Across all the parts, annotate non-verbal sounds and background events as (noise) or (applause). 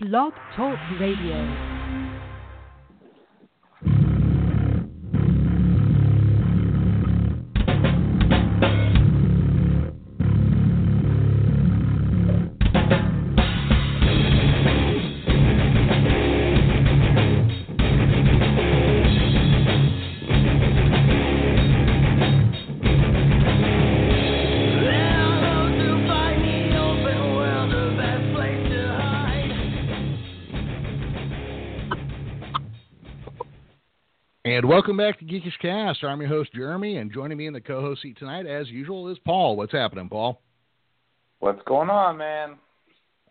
Blog Talk Radio. Welcome back to Geekish Cast. I'm your host, Jeremy, and joining me in the co host seat tonight, as usual, is Paul. What's happening, Paul? What's going on, man?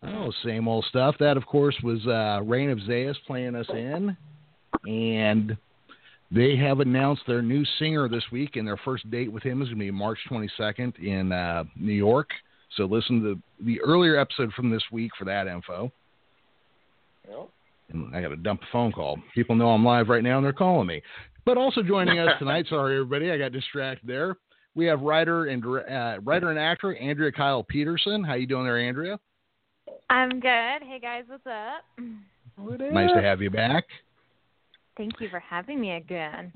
Oh, same old stuff. That, of course, was uh, Reign of Zeus playing us in. And they have announced their new singer this week, and their first date with him is going to be March 22nd in uh, New York. So listen to the, the earlier episode from this week for that info. Yep. And I got to dump a phone call. People know I'm live right now, and they're calling me. But also joining us (laughs) tonight, sorry everybody, I got distracted there. We have writer and uh, writer and actor Andrea Kile Peterson. How you doing there, Andrea? I'm good. Hey guys, what's up? Nice to have you back. Thank you for having me again.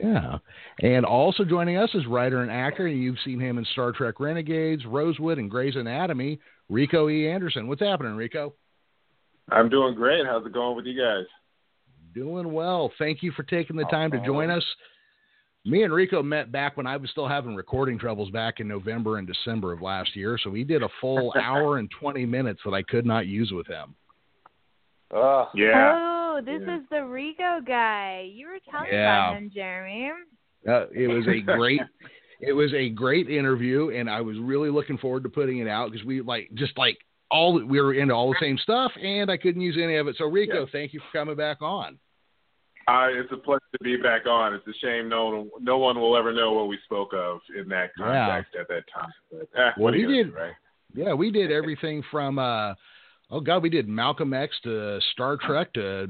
Yeah. And also joining us is writer and actor, and you've seen him in Star Trek Renegades, Rosewood, and Grey's Anatomy, Rico E. Anderson. What's happening, Rico? I'm doing great. How's it going with you guys? Doing well. Thank you for taking the time to join us. Me and Rico met back when I was still having recording troubles back in November and December of last year. So we did a full (laughs) hour and 20 minutes that I could not use with him. Oh, Yeah. Oh, this Yeah. is the Rico guy. You were telling Yeah. about him, Jeremy. Uh, it was a great, (laughs) it was a great interview, and I was really looking forward to putting it out because we like just like all we were into all the same stuff, and I couldn't use any of it. So Rico, Yeah. thank you for coming back on. Uh, it's a pleasure to be back on. It's a shame no no one will ever know what we spoke of in that Yeah. context at that time. But, eh, Well, we did- do, right? Yeah, we did everything from uh oh god, we did Malcolm X to Star Trek to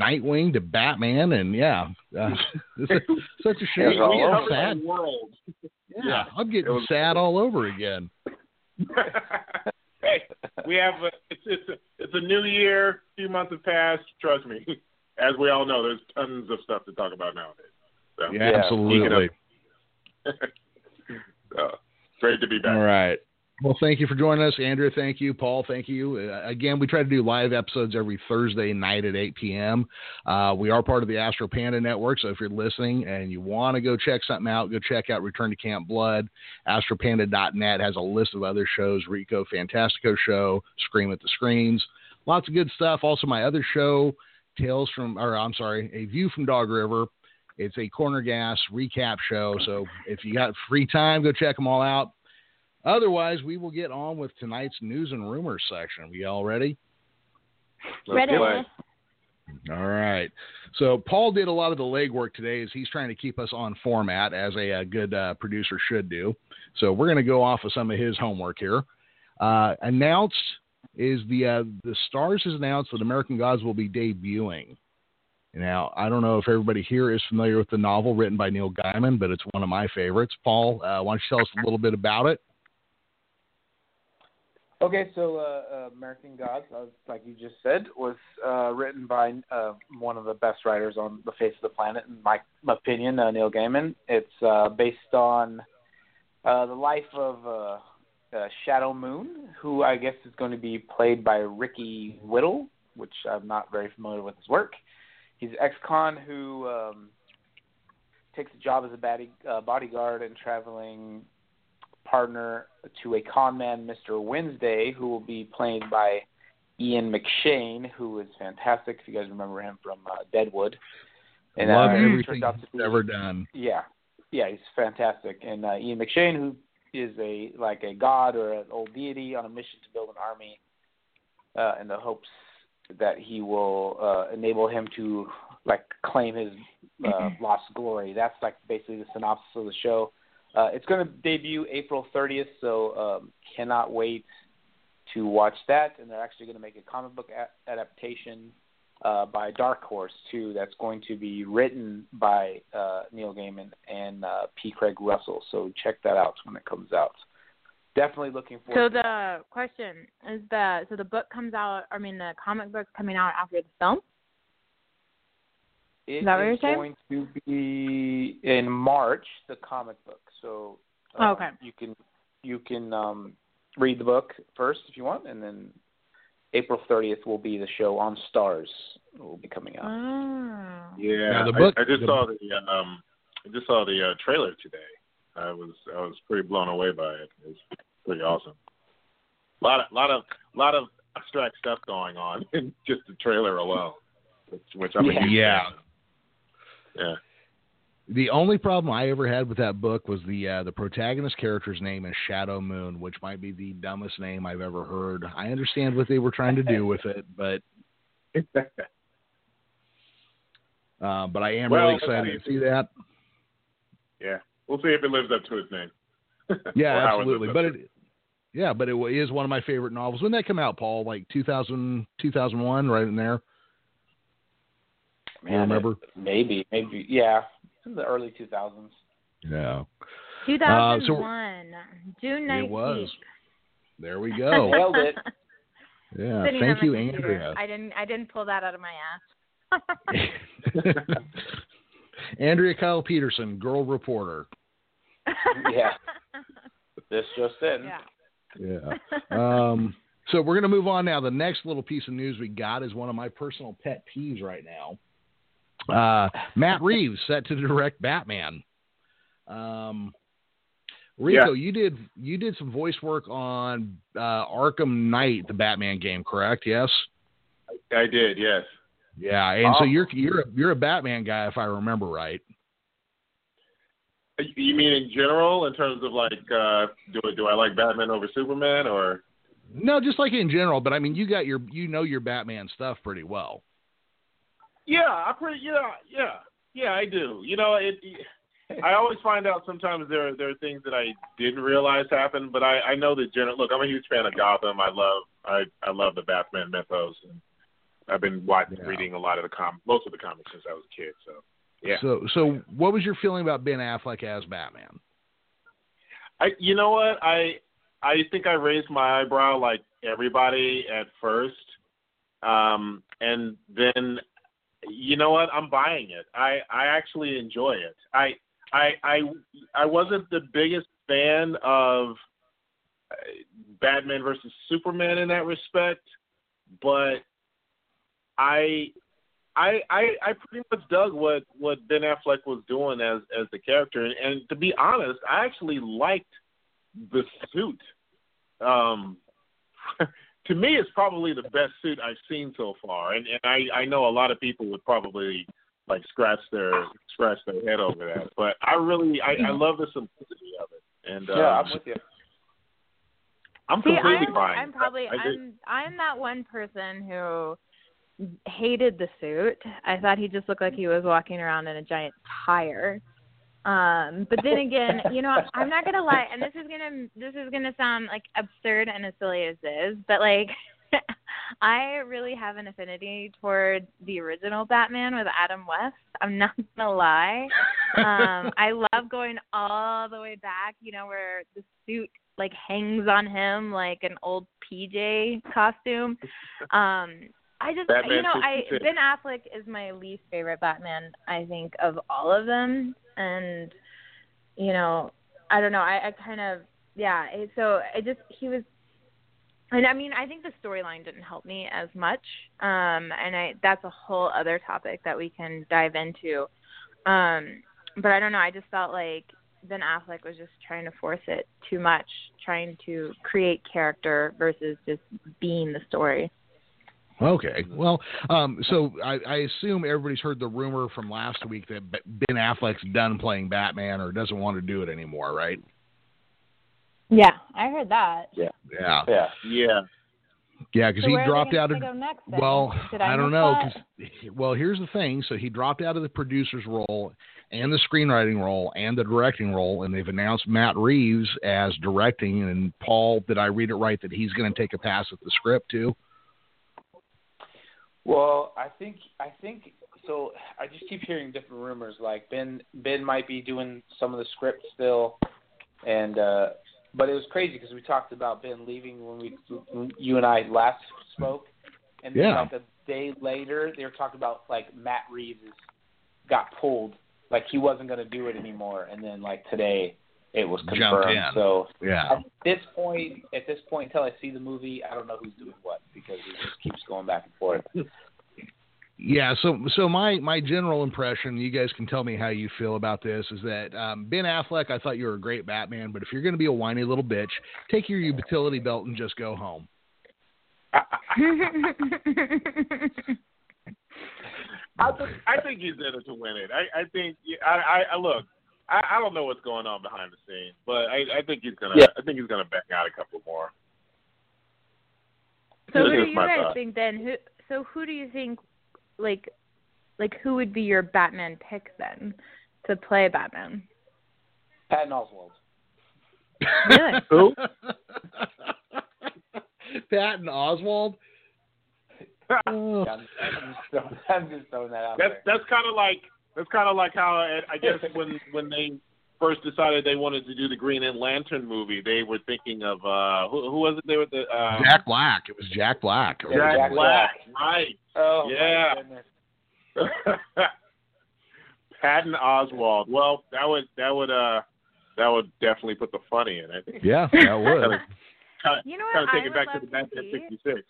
Nightwing to Batman, and yeah, uh, (laughs) it's a, such a shame. We I'm covered sad. world. Yeah, yeah, I'm getting was- sad all over again. (laughs) hey, (laughs) we have a, it's it's a, it's a new year. A few months have passed. Trust me. (laughs) As we all know, there's tons of stuff to talk about nowadays. So, Yeah, Yeah, absolutely. (laughs) so, great to be back. All right. Well, thank you for joining us, Andrea. Thank you, Paul. Thank you. Uh, again, we try to do live episodes every Thursday night at 8 p.m. Uh, we are part of the Astro Panda Network, so if you're listening and you want to go check something out, go check out Return to Camp Blood. AstroPanda.net has a list of other shows: Rico Fantastico Show, Scream at the Screens, lots of good stuff. Also, my other show, Tales from, or I'm sorry, A View from Dog River. It's a corner gas recap show. So if you got free time, go check them all out. Otherwise, we will get on with tonight's news and rumors section. Are We all ready? Ready? All right. So Paul did a lot of the legwork today as he's trying to keep us on format as a, uh good uh, producer should do. So we're going to go off of some of his homework here. Uh, announced is the uh, the Starz has announced that American Gods will be debuting. Now I don't know if everybody here is familiar with the novel written by Neil Gaiman, but it's one of my favorites. Paul, uh, why don't you tell us a little bit about it? Okay, so uh, uh, American Gods, uh, like you just said, was uh, written by uh, one of the best writers on the face of the planet, in my opinion, uh, Neil Gaiman. It's based on the life of Shadow Moon, who I guess is going to be played by Ricky Whittle, which I'm not very familiar with his work. He's an ex-con who um, takes a job as a body, bodyguard and traveling partner to a con man, Mr. Wednesday, who will be played by Ian McShane, who is fantastic. If you guys remember him from uh, Deadwood, and Love uh, everything turned out he's be- ever done. yeah, yeah, he's fantastic. And uh, Ian McShane, who is a like a god or an old deity on a mission to build an army, uh, in the hopes that he will uh, enable him to like claim his uh, (clears throat) lost glory. That's like basically the synopsis of the show. Uh, it's going to debut April 30th, so um, cannot wait to watch that. And they're actually going to make a comic book a- adaptation uh, by Dark Horse too. That's going to be written by uh, Neil Gaiman and uh, P. Craig Russell. So check that out when it comes out. definitely looking So forward. to that. the question is the so the book comes out. I mean, the comic book's coming out after the film. It that what you're is going to be in March, the comic book. So Oh, uh, okay. you can you can um, read the book first if you want, and then April 30th will be the show on Starz. It will be coming out. Oh. Yeah, Now, the book- I, just the- saw the um, I just saw the uh, trailer today. I was I was pretty blown away by it. It's pretty awesome. A lot of lot of lot of abstract stuff going on (laughs) in just the trailer alone, which, which I'm a huge Yeah. fan of. Yeah. The only problem I ever had with that book was the uh, the protagonist character's name is Shadow Moon, which might be the dumbest name I've ever heard. I understand what they were trying to do (laughs) with it, but (laughs) uh, but I am Well, really excited to see that. yeah, we'll see if it lives up to its name. (laughs) Yeah, Or it absolutely. But up it, yeah, but it wa- one of my favorite novels. When that come out, Paul? Like 2000, 2001, right in there. Man, you remember? maybe, maybe, yeah, in the early 2000s. Yeah, 2001, June 19th. it was. There we go. (laughs) Nailed it. Yeah, Sitting thank you, computer. Andrea. I didn't. I didn't pull that out of my ass. (laughs) Andrea Kile Peterson, girl reporter. Yeah. This just in. yeah. Yeah. Um, so we're going to move on now. The next little piece of news we got is one of my personal pet peeves right now. Uh, Matt Reeves set to direct Batman. Um, Rico, you did you did some voice work on uh, Arkham Knight, the Batman game, correct? Yes. I did, yes. Yeah, and so Oh. you're you're a, you're a Batman guy, if I remember right. You mean in general, in terms of like, uh, do do I like Batman over Superman, or No, just like in general, but I mean, you got your you know your Batman stuff pretty well. Yeah, I pretty yeah, yeah, yeah, I do. You know, it. I always find out sometimes there there are things that I didn't realize happened, but I I know that general. Look, I'm a huge fan of Gotham. I love I I love the Batman mythos, and I've been watching Yeah. reading a lot of the com most of the comics since I was a kid. So yeah, So so what was your feeling about Ben Affleck as Batman? I you know what I I think I raised my eyebrow like everybody at first, um, and then you know what I'm buying it. I I actually enjoy it. I I I I wasn't the biggest fan of uh, Batman versus Superman in that respect, but I. I, I I pretty much dug what what Ben Affleck was doing as as the character, and, and to be honest, I actually liked the suit. Um, (laughs) to me, it's probably the best suit I've seen so far, and, and I I know a lot of people would probably like scratch their scratch their head over that, but I really I, I love the simplicity of it, and um, Yeah, I'm with you. I'm See, completely I'm, buying. I'm probably I, I I'm I'm that one person who hated the suit. I thought he just looked like he was walking around in a giant tire. Um, but then again, (laughs) you know, I'm not gonna lie, and this is gonna this is gonna sound like absurd and as silly as this, but like (laughs) I really have an affinity toward the original Batman with Adam West. I'm not (laughs) gonna lie. Um, I love going all the way back, you know, where the suit like hangs on him like an old PJ costume. Um I just Batman you know, I Ben Affleck is my least favorite Batman, I think, of all of them. And you know, I don't know, I, I kind of yeah, so I just he was and I mean, I think the storyline didn't help me as much. Um and I that's a whole other topic that we can dive into. Um but I don't know, I just felt like Ben Affleck was just trying to force it too much, trying to create character versus just being the story. Okay. Well, um, so I, I assume everybody's heard the rumor from last week that Ben Affleck's done playing Batman or doesn't want to do it anymore, right? Yeah, I heard that. Yeah. Yeah. yeah, Yeah, because So he where are they dropped out of. go next, then? Well, Did I, I don't miss know. that? 'cause- well, here's the thing. So he dropped out of the producer's role and the screenwriting role and the directing role, and they've announced Matt Reeves as directing. And Paul, did I read it right that he's going to take a pass at the script too? Well, I think I think so. I just keep hearing different rumors. Like Ben Ben might be doing some of the script still, and uh, but it was crazy because we talked about Ben leaving when we when you and I last spoke, and then Yeah. like a day later they were talking about like Matt Reeves got pulled, like he wasn't going to do it anymore, and then like today it was Jumped confirmed. in. So Yeah. at this point, at this point until I see the movie, I don't know who's doing what because it just keeps going back and forth. (laughs) Yeah, so so my my general impression, you guys can tell me how you feel about this, is that um, Ben Affleck, I thought you were a great Batman, but if you're going to be a whiny little bitch, take your utility belt and just go home. (laughs) I think I think he's in it to win it. I I think I I, I look. I, I don't know what's going on behind the scenes, but I I think he's gonna Yeah. I think he's gonna back out a couple more. so who do you guys thought. think then? Who so who do you think like like who would be your Batman pick then to play Batman? Patton Oswalt. Really? (laughs) Who? (laughs) Patton Oswalt. Oh. I'm, I'm, just throwing, (laughs) I'm just throwing that out That's there. that's kind of like that's kind of like how I, I guess (laughs) when when they first decided they wanted to do the Green Lantern movie, they were thinking of uh who, who was it? They were the um, Jack Black. It was Jack Black. Jack, Jack Black, right? Oh Yeah. my goodness. (laughs) Patton Oswalt. Well, that would that would uh that would definitely put the funny in. it. Yeah, that would. (laughs) Kind You know of what take I it would back love to the Batman see? '66.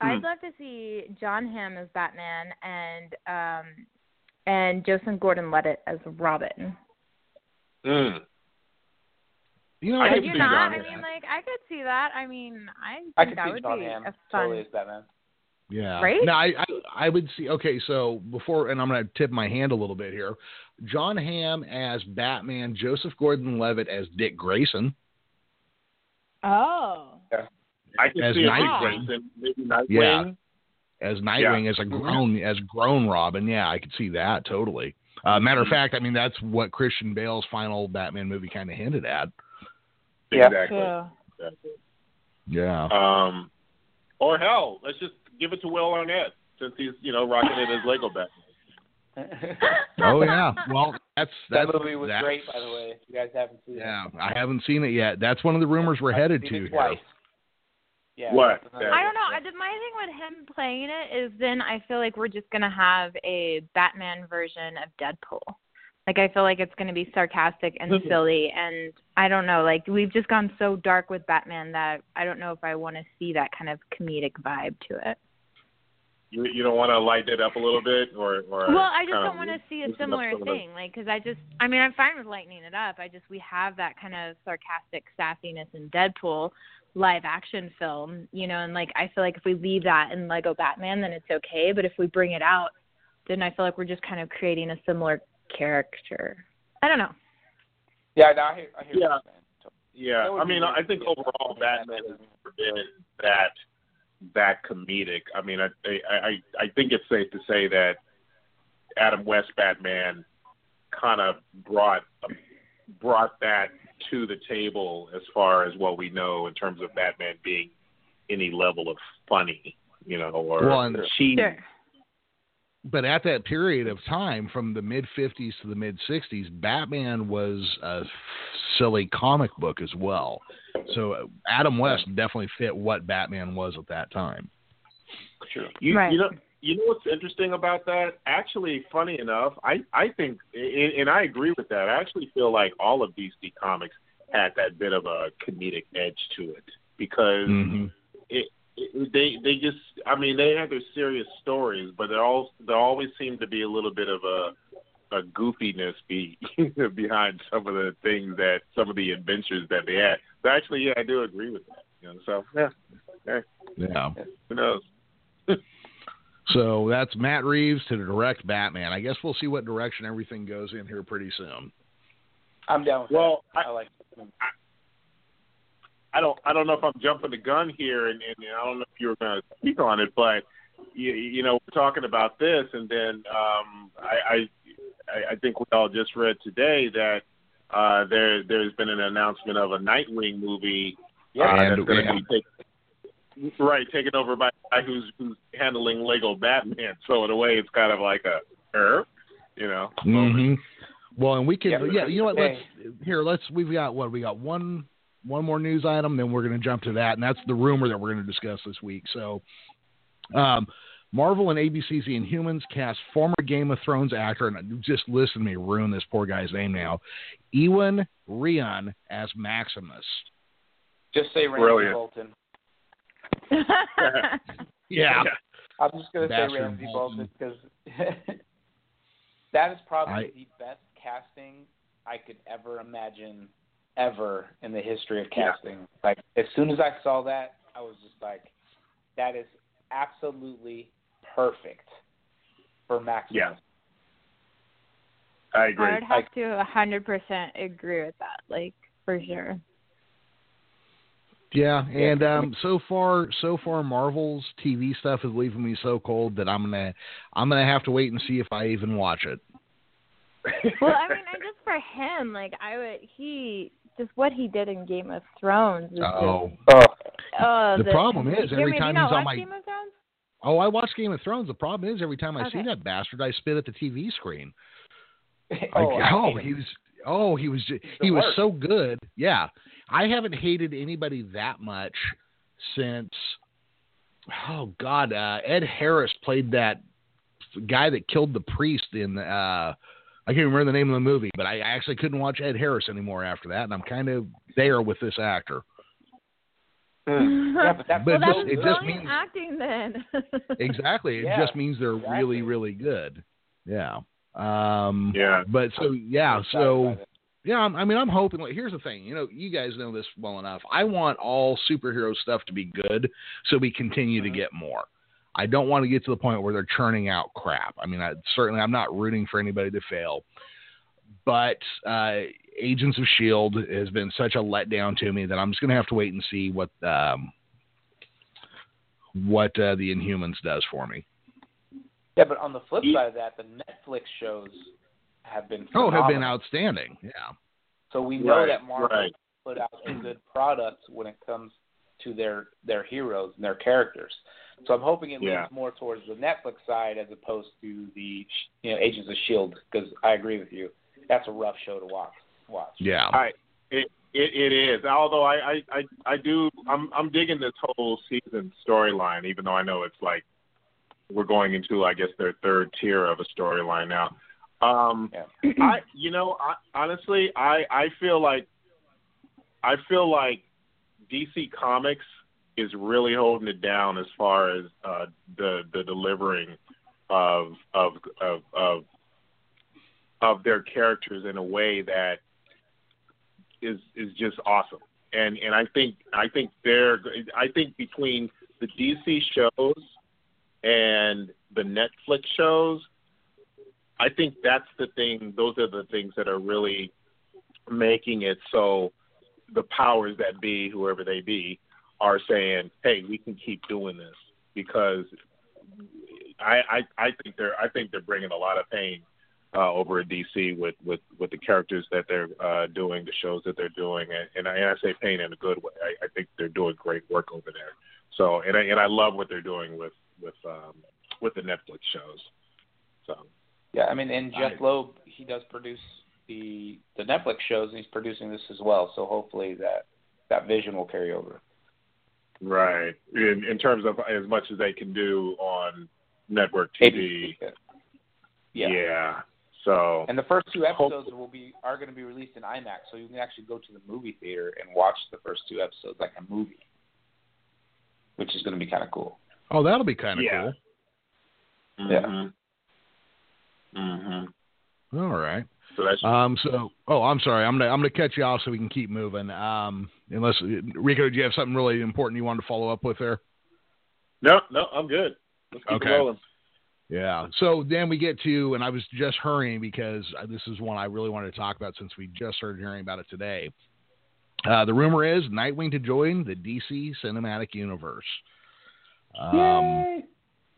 I'd Hmm. love to see Jon Hamm as Batman and um and Joseph Gordon-Levitt as Robin. Mm. You know, I I could Could could you see not? I Hamm. mean, like I could see that. I mean, I think I could that see would Jon be Hamm a fun. totally as Batman. Yeah. Right? No, I, I I would see. Okay, so before, and I'm going to tip my hand a little bit here. Jon Hamm as Batman, Joseph Gordon-Levitt as Dick Grayson. Oh. Yeah. I can As see a Nightwing. Grayson, maybe Nightwing. Yeah. As Nightwing, as a grown, as grown Robin, yeah, I could see that totally. Uh, matter of fact, I mean that's what Christian Bale's final Batman movie kind of hinted at. Yeah. Exactly. True. exactly. Yeah, Um, or hell, let's just give it to Will Arnett since he's you know rocking it as Lego Batman. (laughs) oh yeah. Well, that's that that's movie was that's- great, by the way. If you guys haven't seen Yeah, it. Yeah, I haven't seen it yet. That's one of the rumors we're I've headed seen to it here. Twice. Yeah. What? I don't know. one. My thing with him playing it is then I feel like we're just gonna have a Batman version of Deadpool. Like I feel like it's gonna be sarcastic and Mhm. silly, and I don't know. Like we've just gone so dark with Batman that I don't know if I want to see that kind of comedic vibe to it. You you don't want to light it up a little bit, or or Well, I just don't want to see a similar some of the- thing, like because I just, I mean, I'm fine with lightening it up. I just we have that kind of sarcastic sassiness in Deadpool live action film, you know, and like I feel like if we leave that in Lego Batman, then it's okay. But if we bring it out, then I feel like we're just kind of creating a similar character. I don't know. Yeah, no, I hear, I hear Yeah. what you're saying. Yeah, I mean, I think overall Batman Batman has movie. never been that that comedic. I mean, I I I, I think it's safe to say that Adam West Batman kind of brought brought that to the table as far as what we know in terms of Batman being any level of funny, you know, or Well, and- cheesy. Sure. but at that period of time, from the mid '50s to the mid '60s, Batman was a silly comic book as well. So uh, Adam West definitely fit what Batman was at that time. True. You, Right. you know, you know what's interesting about that? Actually, funny enough, I I think, and, and I agree with that. I actually feel like all of DC Comics had that bit of a comedic edge to it because Mm-hmm. it, it, they they just, I mean, they have their serious stories, but there all there always seemed to be a little bit of a a goofiness be (laughs) behind some of the things that some of the adventures that they had. So actually, yeah, I do agree with that. You know, so yeah, Yeah. who knows? So that's Matt Reeves to direct Batman. I guess we'll see what direction everything goes in here pretty soon. I'm down with Well, that. I- I like I don't I don't know if I'm jumping the gun here, and, and I don't know if you were going to speak on it, but you, you know we're talking about this, and then um, I, I I- I think we all just read today that uh, there there's been an announcement of a Nightwing movie Yeah. uh, And- that's going to and- be taken right taken over by a guy who's who's handling Lego Batman. So in a way, it's kind of like a er, you know. moment. hmm Well, and we can, Yeah, yeah, you know what? Let's hey. here. Let's. We've got what we got one, one more news item, then we're going to jump to that, and that's the rumor that we're going to discuss this week. So, um, Marvel and ABC's The Inhumans cast former Game of Thrones actor, and just listen to me ruin this poor guy's name now, Iwan Rheon as Maximus. Just say Randy Brilliant. Bolton. (laughs) Yeah. I'm just gonna say Ramsay Bolton. Bolton because (laughs) that is probably I- the best casting I could ever imagine ever in the history of Yeah. casting. Like as soon as I saw that, I was just like, that is absolutely perfect for Maximus. Yeah. I agree. I would have to a hundred percent agree with that, like for sure. Yeah, and um, so far, so far, Marvel's TV stuff is leaving me so cold that I'm gonna, I'm gonna have to wait and see if I even watch it. (laughs) Well, I mean, I just for him, like I would, he just what he did in Game of Thrones. Is Oh, Oh, just, oh, The problem is, every Jimmy, time he's on my- Game of Thrones. oh, I watch Game of Thrones. The problem is, every time I see that bastard, I spit at the TV screen. (laughs) Like, oh, I oh, hate he was, oh, he was, ju- the he was so good. Yeah, I haven't hated anybody that much since, oh God, uh, Ed Harris played that guy that killed the priest in uh I can't remember the name of the movie, but I actually couldn't watch Ed Harris anymore after that, and I'm kind of there with this actor. Hmm. (laughs) Yeah, but that's But well, it that's just- it just means- acting then. (laughs) Exactly. It Yeah, just means they're really, exactly. really good. Yeah. Um Yeah. but so yeah, I'm excited so about it. Yeah, I'm, I mean I'm hoping like here's the thing, you know, you guys know this well enough. I want all superhero stuff to be good so we continue to get more. I don't want to get to the point where they're churning out crap. I mean, I, certainly I'm not rooting for anybody to fail. But uh, Agents of Shield has been such a letdown to me that I'm just going to have to wait and see what um, what uh, the Inhumans does for me. Yeah, but on the flip side of that, the Netflix shows have been Oh, have been outstanding. Yeah. So we know Right, that Marvel right. put out a good product when it comes to their their heroes and their characters. So I'm hoping it Yeah. leans more towards the Netflix side as opposed to the you know Agents of Shield because I agree with you. That's a rough show to watch. Watch. Yeah. I it, it it is. Although I, I I I do I'm I'm digging this whole season storyline, even though I know it's like we're going into I guess their third tier of a storyline now. Um, Yeah. I you know I, honestly I I feel like I feel like DC Comics is really holding it down as far as uh, the the delivering of of of of of their characters in a way that is is just awesome. And and I think I think they're I think between the DC shows and the Netflix shows, I think that's the thing. Those are the things that are really making it so the powers that be, whoever they be, are saying, "Hey, we can keep doing this," because I I, I think they're I think they're bringing a lot of pain uh, over at DC with, with, with the characters that they're uh, doing, the shows that they're doing, and, and, I, and I say pain in a good way. I, I think they're doing great work over there. So, and I, and I love what they're doing with with um, with the Netflix shows. So, Yeah, I mean, and Jeph Loeb, he does produce the the Netflix shows, and he's producing this as well. So hopefully that that vision will carry over. right, in, in terms of as much as they can do on network TV, ABC. Yeah. yeah. So, And the first two Hope- episodes will be are going to be released in IMAX, so you can actually go to the movie theater and watch the first two episodes like a movie, which is going to be kind of cool. Oh, that'll be kind of Yeah. Yeah. mhm. Mhm. Cool. All right. So that's Um. So, oh, I'm sorry. I'm gonna I'm gonna cut you off so we can keep moving. Um. Unless Rico, do you have something really important you wanted to follow up with there? no, no. I'm good. Let's keep Okay. rolling. Yeah. So then we get to, and I was just hurrying because uh, this is one I really wanted to talk about since we just started hearing about it today. Uh, the rumor is Nightwing to join the DC Cinematic Universe. Um,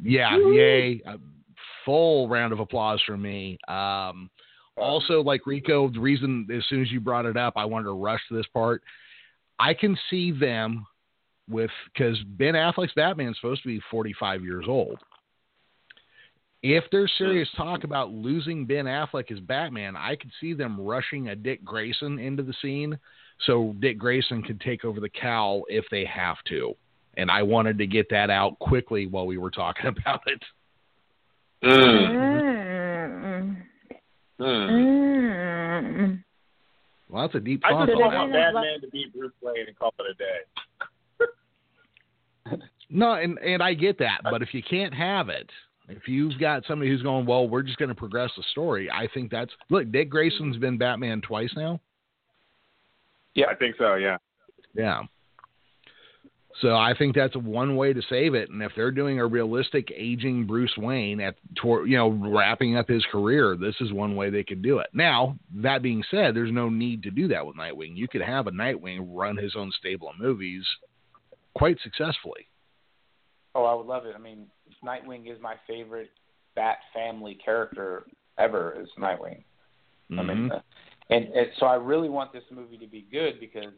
Yeah, yay. A full round of applause from me. Um, also, like Rico, the reason as soon as you brought it up, I wanted to rush to this part. I can see them with because Ben Affleck's Batman is supposed to be 45 years old. if there's serious talk about losing Ben Affleck as Batman, I could see them rushing a Dick Grayson into the scene so Dick Grayson could take over the cowl if they have to. And I wanted to get that out quickly while we were talking (laughs) about it. Mm. Mm. Mm. Mm. Well, that's a deep I thought. just don't want gonna Batman to beat Bruce Wayne and call it a day. (laughs) No, and and I get that, but if you can't have it, if you've got somebody who's going, well, we're just going to progress the story. I think that's look. Dick Grayson's been Batman twice now. Yeah, I think so. Yeah. Yeah. So I think that's one way to save it. And if they're doing a realistic aging Bruce Wayne at toward, you know wrapping up his career, this is one way they could do it. Now that being said, there's no need to do that with Nightwing. You could have a Nightwing run his own stable of movies quite successfully. Oh, I would love it. I mean, Nightwing is my favorite Bat family character ever. Is Nightwing. I mean, Mhm. uh, and, and so I really want this movie to be good because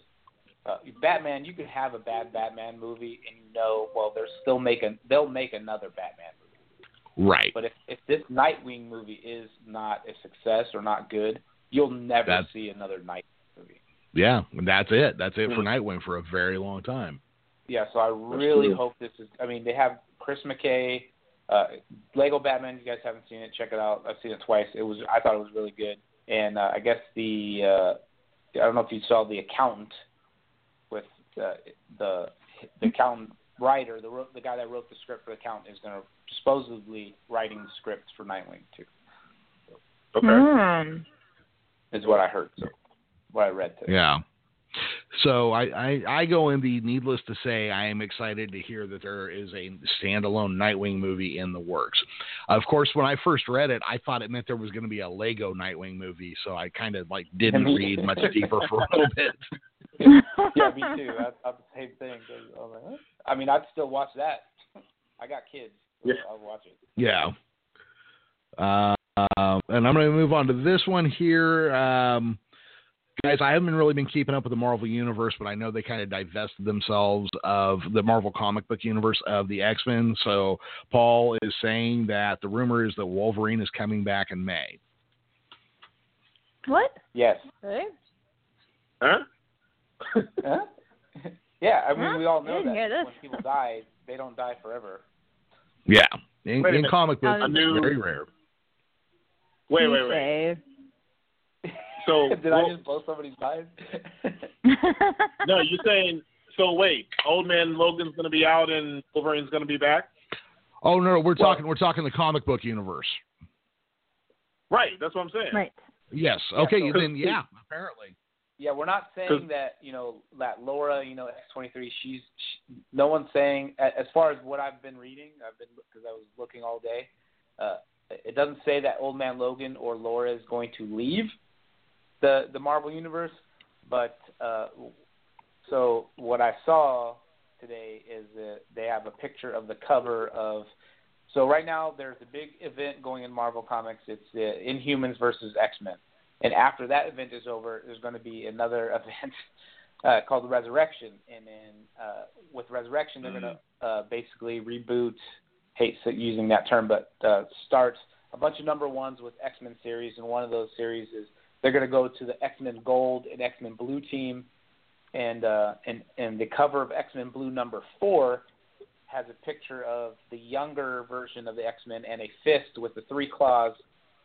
uh, Batman, you could have a bad Batman movie and you know, well, they're still making they'll make another Batman movie. right. But if if this Nightwing movie is not a success or not good, you'll never That's- see another Night movie. Yeah, that's it. That's it for Mhm. Nightwing for a very long time. Yeah, so I really hope this is. I mean, they have Chris McKay, uh, Lego Batman. If You guys haven't seen it? Check it out. I've seen it twice. It was. I thought it was really good. And uh, I guess the. Uh, I don't know if you saw the accountant with uh, the the accountant writer, the the guy that wrote the script for the accountant is going to supposedly writing scripts for Nightwing too. Okay. Mm. Is what I heard. So what I read today. Yeah. So I, I, I go in the needless to say, I am excited to hear that there is a standalone Nightwing movie in the works. Of course, when I first read it, I thought it meant there was going to be a Lego Nightwing movie, so I kind of like didn't (laughs) read much deeper for a little bit. Yeah, me (laughs) too. I, I thought the same thing. I, like, what? I mean, I'd still watch that. (laughs) I got kids. So Yeah. I'll watch it. Yeah. Uh, and I'm going to move on to this one here. Um, guys, I haven't really been keeping up with the Marvel Universe, but I know they kind of divested themselves of the Marvel comic book universe of the X Men. So Paul is saying that the rumor is that Wolverine is coming back in May. What? Yes. Really? Huh? Huh? (laughs) yeah, I mean, Huh? we all know didn't that when people die, they don't die forever. Yeah. In, in comic books, it's new- very rare. Wait, wait, wait. So (laughs) Did well, I just blow somebody's mind? (laughs) no, you're saying so. Wait, Old Man Logan's gonna be out and Wolverine's gonna be back. Oh no, no, we're Well- talking we're talking the comic book universe. Right. That's what I'm saying. right. Yes. Yeah, Okay. so- then yeah. Apparently. Yeah, we're not saying that you know that Laura, you know, X twenty three. She's she, no one's saying as far as what I've been reading. I've been because I was looking all day. Uh, it doesn't say that Old Man Logan or Laura is going to leave the the Marvel universe, but uh, so what I saw today is that they have a picture of the cover of. So right now there's a big event going in Marvel Comics. It's the Inhumans versus X Men, and after that event is over, there's going to be another (laughs) event uh, called the Resurrection, and then uh, with Resurrection they're going to uh, basically reboot. Hate using that term, but uh, start a bunch of number ones with X Men series, and one of those series is they're going to go to the X Men Gold and X Men Blue team, and uh, and and the cover of X Men Blue number four has a picture of the younger version of the X Men and a fist with the three claws,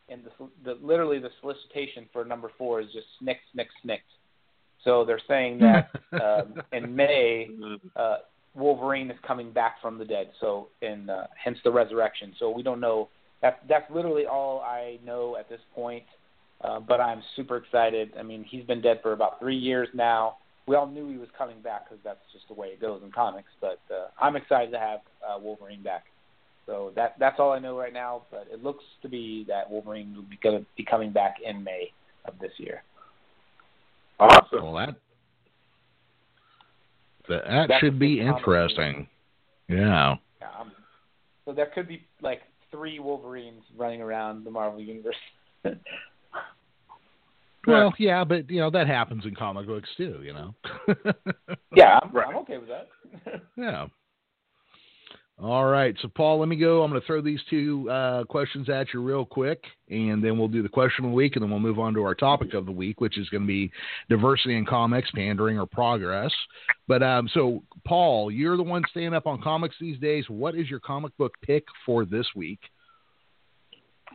and the, the literally the solicitation for number four is just snick snick snick. So they're saying that (laughs) um, in May uh, Wolverine is coming back from the dead. So and uh, hence the resurrection. So we don't know. That's that's literally all I know at this point. Uh, but I'm super excited. I mean, he's been dead for about three years now. We all knew he was coming back because that's just the way it goes in comics. But uh, I'm excited to have uh, Wolverine back. So that that's all I know right now. But it looks to be that Wolverine will be going to be coming back in May of this year. Awesome. Well, that that, that That's should be interesting. Yeah. Yeah, um, so there could be like three Wolverines running around the Marvel universe. (laughs) Well, yeah, but you know that happens in comic books too. You know. (laughs) yeah, I'm, Right. I'm okay with that. (laughs) yeah. All right. So, Paul, let me go. I'm going to throw these two uh, questions at you real quick, and then we'll do the question of the week, and then we'll move on to our topic of the week, which is going to be diversity in comics, pandering, or progress. But um, so, Paul, you're the one staying up on comics these days. What is your comic book pick for this week?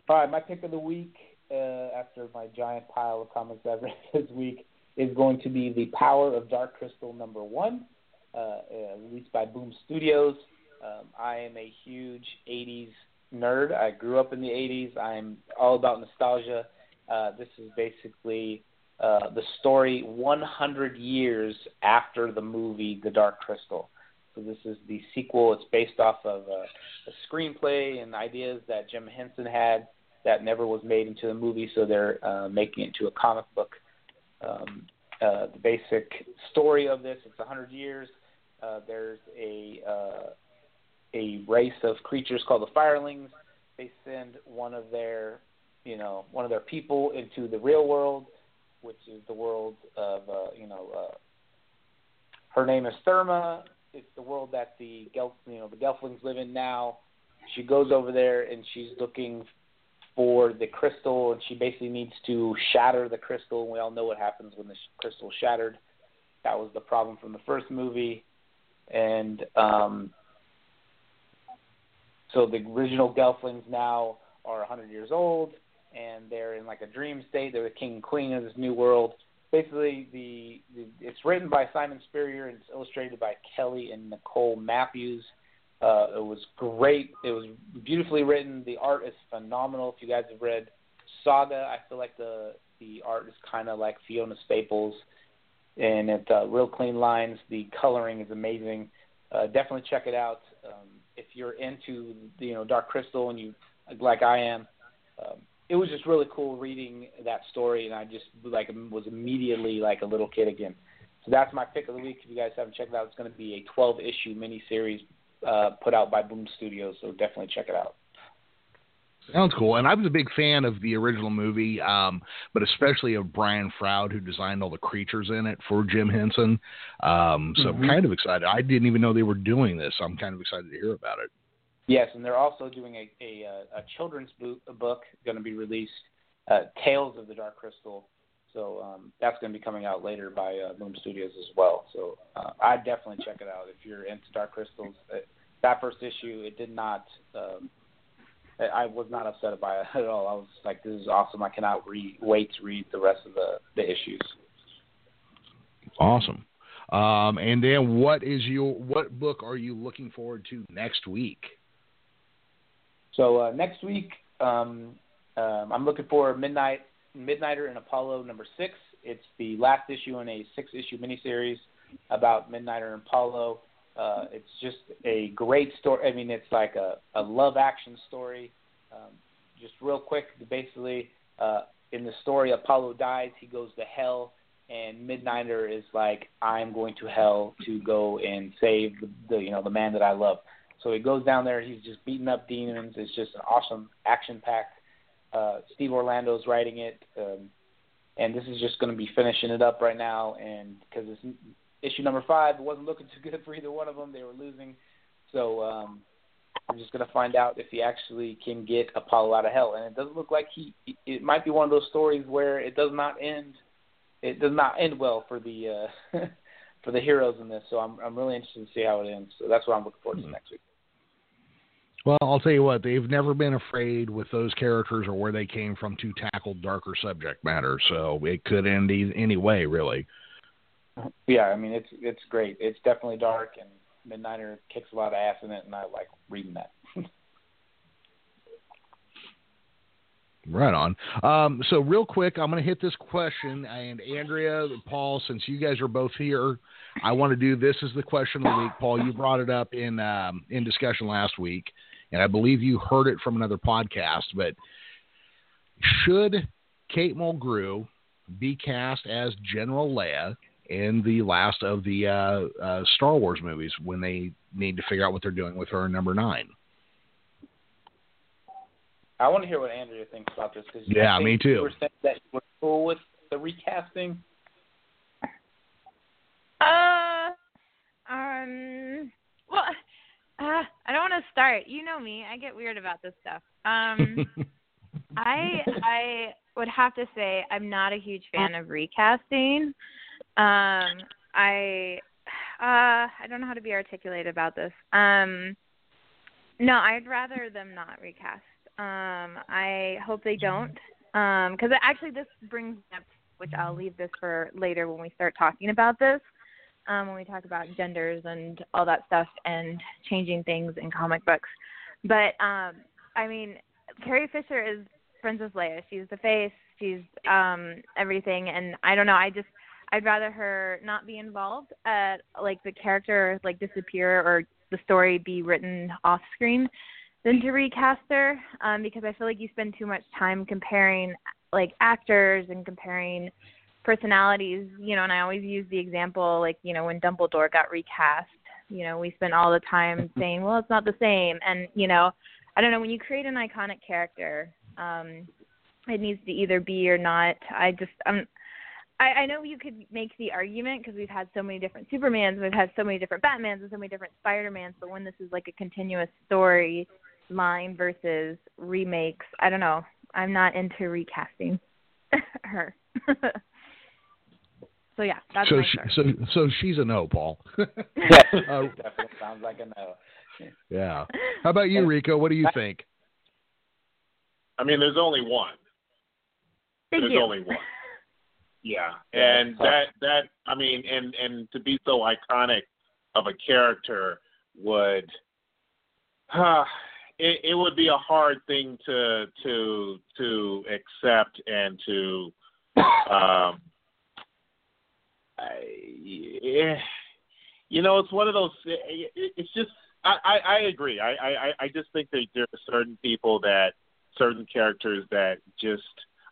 All right. My pick of the week, uh, after my giant pile of comics I've read (laughs) this week, is going to be The Power of Dark Crystal number one, uh, uh, released by Boom Studios. Um, I am a huge 80s nerd. I grew up in the 80s. I'm all about nostalgia. Uh, this is basically uh, the story 100 years after the movie The Dark Crystal. So this is the sequel. It's based off of a, a screenplay and ideas that Jim Henson had that never was made into the movie. So they're uh, making it into a comic book. Um, uh, the basic story of this: it's 100 years. Uh, there's a uh, a race of creatures called the Firelings. They send one of their, you know, one of their people into the real world, which is the world of, uh, you know, uh, her name is Thurma. It's the world that the Gelf, you know, the Gelflings live in now. She goes over there and she's looking for the crystal, and she basically needs to shatter the crystal. And we all know what happens when the crystal shattered. That was the problem from the first movie, and um, so the original Gelflings now are 100 years old, and they're in like a dream state. They're the king and queen of this new world. Basically, the, the it's written by Simon Spurrier and it's illustrated by Kelly and Nichole Matthews. Uh, it was great. It was beautifully written. The art is phenomenal. If you guys have read Saga, I feel like the the art is kind of like Fiona Staples, and it's uh, real clean lines. The coloring is amazing. Uh, definitely check it out. Um, if you're into you know Dark Crystal and you like I am, um, it was just really cool reading that story, and I just like was immediately like a little kid again. So that's my pick of the week. If you guys haven't checked it out, it's going to be a 12 issue miniseries uh, put out by Boom Studios. So definitely check it out. Sounds cool. And I was a big fan of the original movie, um, but especially of Brian Froud, who designed all the creatures in it for Jim Henson. Um, so mm-hmm. I'm kind of excited. I didn't even know they were doing this. So I'm kind of excited to hear about it. Yes, and they're also doing a, a, a children's book, a book going to be released, uh, Tales of the Dark Crystal. So um, that's going to be coming out later by uh, Boom Studios as well. So uh, I definitely check it out if you're into Dark Crystals. Uh, that first issue, it did not um, I was not upset by it (laughs) at all. I was like, this is awesome. I cannot re- wait to read the rest of the, the issues. Awesome. Um, and then what is your what book are you looking forward to next week? So uh, next week, um, um, I'm looking for Midnight Midnighter and Apollo number six. It's the last issue in a six issue miniseries about Midnighter and Apollo. Uh, it's just a great story. I mean, it's like a, a love action story. Um, just real quick, basically, uh, in the story, Apollo dies. He goes to hell, and Midnighter is like, I'm going to hell to go and save the, the you know the man that I love. So he goes down there. He's just beating up demons. It's just an awesome action packed. Uh, Steve Orlando's writing it, um, and this is just going to be finishing it up right now. And because it's issue number five, it wasn't looking (laughs) too good for either one of them. They were losing, so um, we're just going to find out if he actually can get Apollo out of hell. And it doesn't look like he. It might be one of those stories where it does not end. It does not end well for the uh, (laughs) for the heroes in this. So I'm I'm really interested to see how it ends. So that's what I'm looking forward to mm-hmm. next week. Well, I'll tell you what, they've never been afraid with those characters or where they came from to tackle darker subject matter. So it could end any way, really. Yeah, I mean it's it's great. It's definitely dark, and Midnighter kicks a lot of ass in it, and I like reading that. (laughs) Right on. Um, so real quick, I'm going to hit this question, and Andrea, Paul, since you guys are both here, I want to do this as the question of the week. Paul, you brought it up in um, in discussion last week, and I believe you heard it from another podcast. But should Kate Mulgrew be cast as General Leia in the last of the uh, uh, Star Wars movies when they need to figure out what they're doing with her number nine. I want to hear what Andrea thinks about this because yeah, me too. You were saying that you were cool with the recasting. Uh, um, well, uh, I don't want to start. you know me. I get weird about this stuff. Um, (laughs) I I would have to say I'm not a huge fan of recasting. Um, I uh, I don't know how to be articulate about this. Um, no, I'd rather them not recast. Um, I hope they don't. Um, because actually this brings up, which I'll leave this for later when we start talking about this. Um, when we talk about genders and all that stuff and changing things in comic books. But um, I mean, Carrie Fisher is Princess Leia. She's the face. She's um everything, and I don't know. I just I'd rather her not be involved. Uh, like the character like disappear or the story be written off screen than to recast her um, because I feel like you spend too much time comparing like actors and comparing personalities, you know, and I always use the example like, you know, when Dumbledore got recast, you know, we spent all the time (laughs) saying, well, it's not the same. And, you know, I don't know, when you create an iconic character, um, it needs to either be or not. I just, I'm, I, I know you could make the argument because we've had so many different Supermans, we've had so many different Batmans and so many different Spider-Mans, but when this is like a continuous story line versus remakes, I don't know. I'm not into recasting (laughs) her. (laughs) so yeah, that's so my she, so so she's a no, Paul. (laughs) Yes, Uh, definitely sounds like a no. yeah. How about you, Rico? What do you think? I mean, there's only one. Thank there's you. only one. Yeah, and that that I mean, and and to be so iconic of a character would, uh, it it would be a hard thing to to to accept and to, um, I, yeah, you know, it's one of those. It, it- it's just I I, I agree. I, I I just think that there are certain people that certain characters that just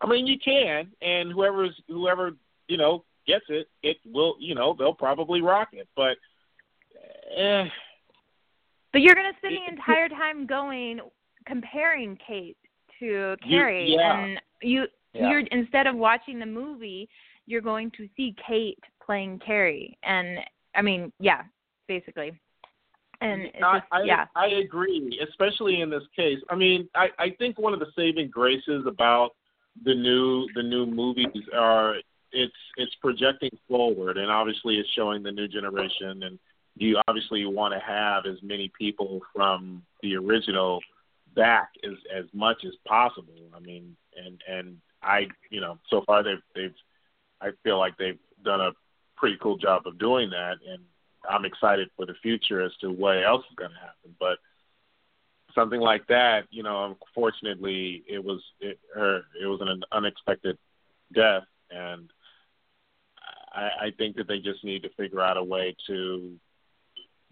I mean, you can, and whoever's whoever you know gets it, it will you know they'll probably rock it. But eh, But you're gonna spend the entire time going comparing Kate to You- Carrie, yeah. and you Yeah. you're instead of watching the movie, you're going to see Kate playing Carrie, and I mean, yeah, basically, and I, just, I, yeah, I agree, especially in this case. I mean, I, I think one of the saving graces about the new the new movies are it's it's projecting forward, and obviously it's showing the new generation, and you obviously want to have as many people from the original back as as much as possible. I mean, and and I you know so far they've they've I feel like they've done a pretty cool job of doing that, and I'm excited for the future as to what else is going to happen. But something like that, you know, unfortunately, it was it, her it was an unexpected death, and I, I think that they just need to figure out a way to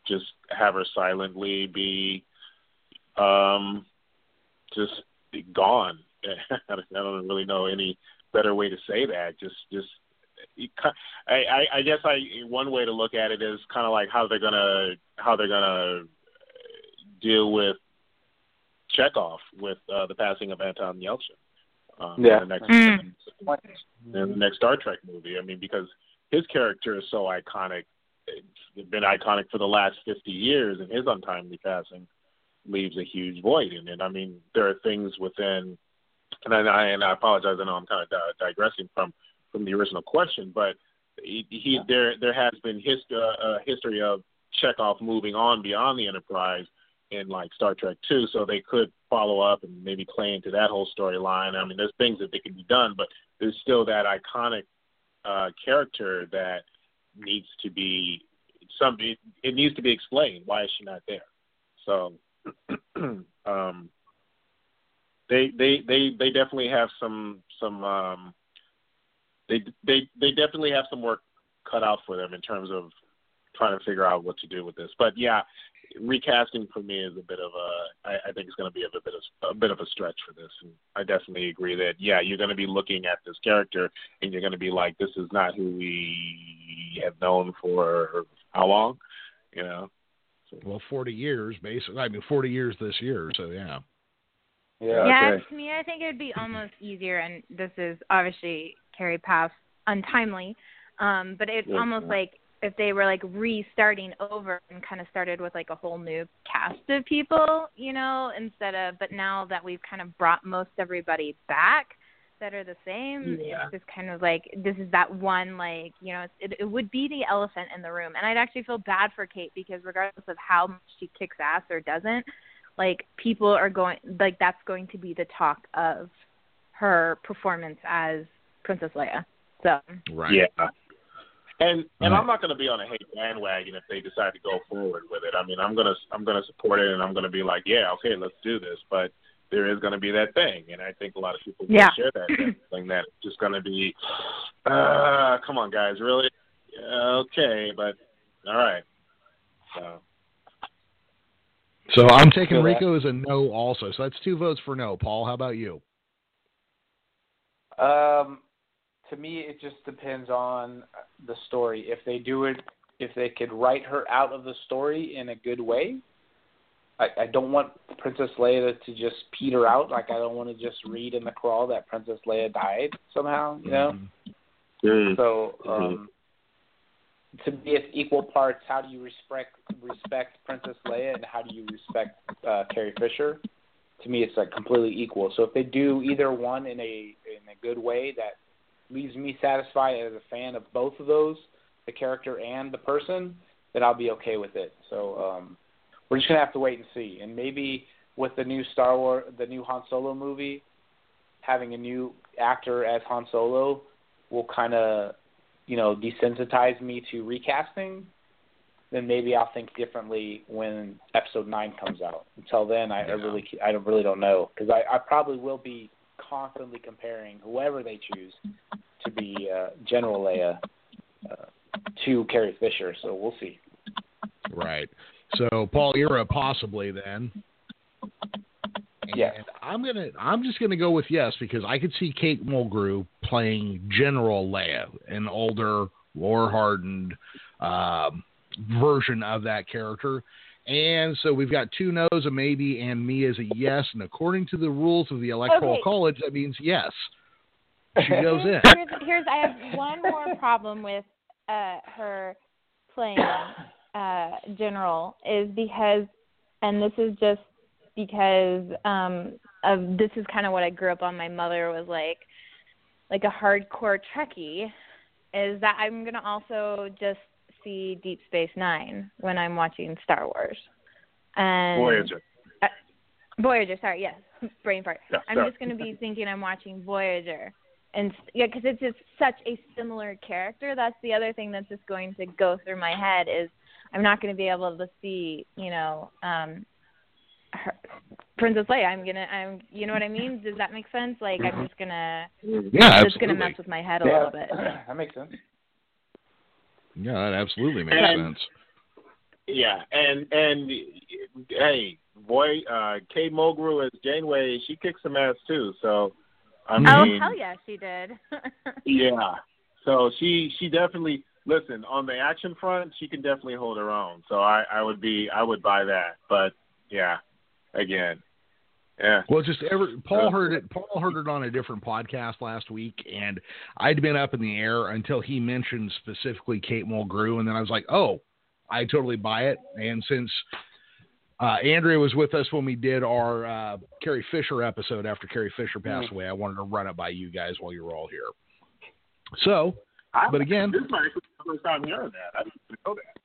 just have her silently be um just gone. (laughs) I don't really know any better way to say that. Just just I, I, I guess I one way to look at it is kind of like how they're gonna how they're gonna deal with Chekhov with uh, the passing of Anton Yelchin. Um, Yeah. In the next Mm. in the next Star Trek movie. I mean, because his character is so iconic, it's been iconic for the last fifty years, and his untimely passing leaves a huge void in it. I mean, there are things within, and I and I apologize. I know I'm kind of di- digressing from from the original question, but he, he there there has been his, uh, a history of Chekhov moving on beyond the Enterprise in like Star Trek Two, so they could follow up and maybe play into that whole storyline. I mean, there's things that they can be done, but there's still that iconic uh, character that needs to be some. It, it needs to be explained. Why is she not there? So, (clears throat) um, they they they they definitely have some some um, they they they definitely have some work cut out for them in terms of trying to figure out what to do with this. But yeah, recasting for me is a bit of a. I, I think it's going to be a bit of a bit of a stretch for this, and I definitely agree that yeah, you're going to be looking at this character and you're going to be like, this is not who we have known for how long, you know. Well, 40 years, basically. I mean, 40 years this year. So, yeah. Yeah. yeah. okay. To me, I think it would be almost easier, and this is obviously Carrie passed untimely, um, but it's Yeah, almost yeah. like if they were like restarting over and kind of started with like a whole new cast of people, you know, instead of but now that we've kind of brought most everybody back that are the same, Yeah. it's just kind of like this is that one like, you know, it it would be the elephant in the room. And I'd actually feel bad for Kate because regardless of how much she kicks ass or doesn't, like people are going like that's going to be the talk of her performance as Princess Leia. So Right. Yeah. And and Right. I'm not going to be on a hate bandwagon if they decide to go forward with it. I mean, I'm gonna I'm gonna support it, and I'm gonna be like, yeah, okay, let's do this. But there is going to be that thing, and I think a lot of people will Yeah. share that that thing (clears throat) that it's just going to be, uh, come on, guys, really? Yeah, okay, but all right. So So I'm taking Feel that. Rico as a no also. So that's two votes for no. Paul, how about you? Um, to me, it just depends on the story. If they do it, if they could write her out of the story in a good way, I, I don't want Princess Leia to just peter out. Like I don't want to just read in the crawl that Princess Leia died somehow. You know. mm. So um, to me, it's equal parts. How do you respect respect Princess Leia, and how do you respect uh, Carrie Fisher? To me, it's like completely equal. So if they do either one in a in a good way that leaves me satisfied as a fan of both of those, the character and the person, then I'll be okay with it. So um, we're just gonna have to wait and see. And maybe with the new Star Wars, the new Han Solo movie, having a new actor as Han Solo will kind of you know, desensitize me to recasting, then maybe I'll think differently when episode nine comes out. Until then, I, I Yeah. really, I don't really don't know because I, I probably will be constantly comparing whoever they choose to be uh, General Leia uh, to Carrie Fisher. So we'll see. Right. So Paul, you're possibly then. Yes. And I'm gonna I'm just gonna go with yes because I could see Kate Mulgrew playing General Leia, an older, war hardened um, version of that character. And so we've got two no's, a maybe, and me as a yes. And according to the rules of the Electoral Okay. College, that means yes. She (laughs) goes in. here's, here's I have one more problem with uh her playing uh general is because and this is just because um of this is kind of what I grew up on my mother was like like a hardcore Trekkie is that I'm going to also just see Deep Space 9 when I'm watching Star Wars. And Voyager. Voyager, sorry, yes. Brain fart. Yeah, I'm sorry. just going to be thinking I'm watching Voyager. And s- yeah, because it's just such a similar character. That's the other thing that's just going to go through my head is I'm not going to be able to see, you know, um, her, Princess Leia. I'm gonna, I'm, you know what I mean? Does that make sense? Like I'm just gonna, Yeah, it's gonna mess with my head a little bit. (clears throat) that makes sense. Yeah, that absolutely makes And- sense. Yeah, and and hey, boy, uh, Kate Mulgrew as Janeway, she kicks some ass too. So I mean, Oh mean, hell yeah, she did. (laughs) yeah. So she she definitely listen on the action front. She can definitely hold her own. So I I would be I would buy that. But yeah, again, yeah. Well, just ever Paul heard it. Paul heard it on a different podcast last week, and I'd been up in the air until he mentioned specifically Kate Mulgrew, and then I was like, "Oh, I totally buy it." And since uh, Andrea was with us when we did our uh, Carrie Fisher episode after Carrie Fisher passed away, I wanted to run it by you guys while you were all here. So, I- But again- this is my first time hearing that. I didn't know that.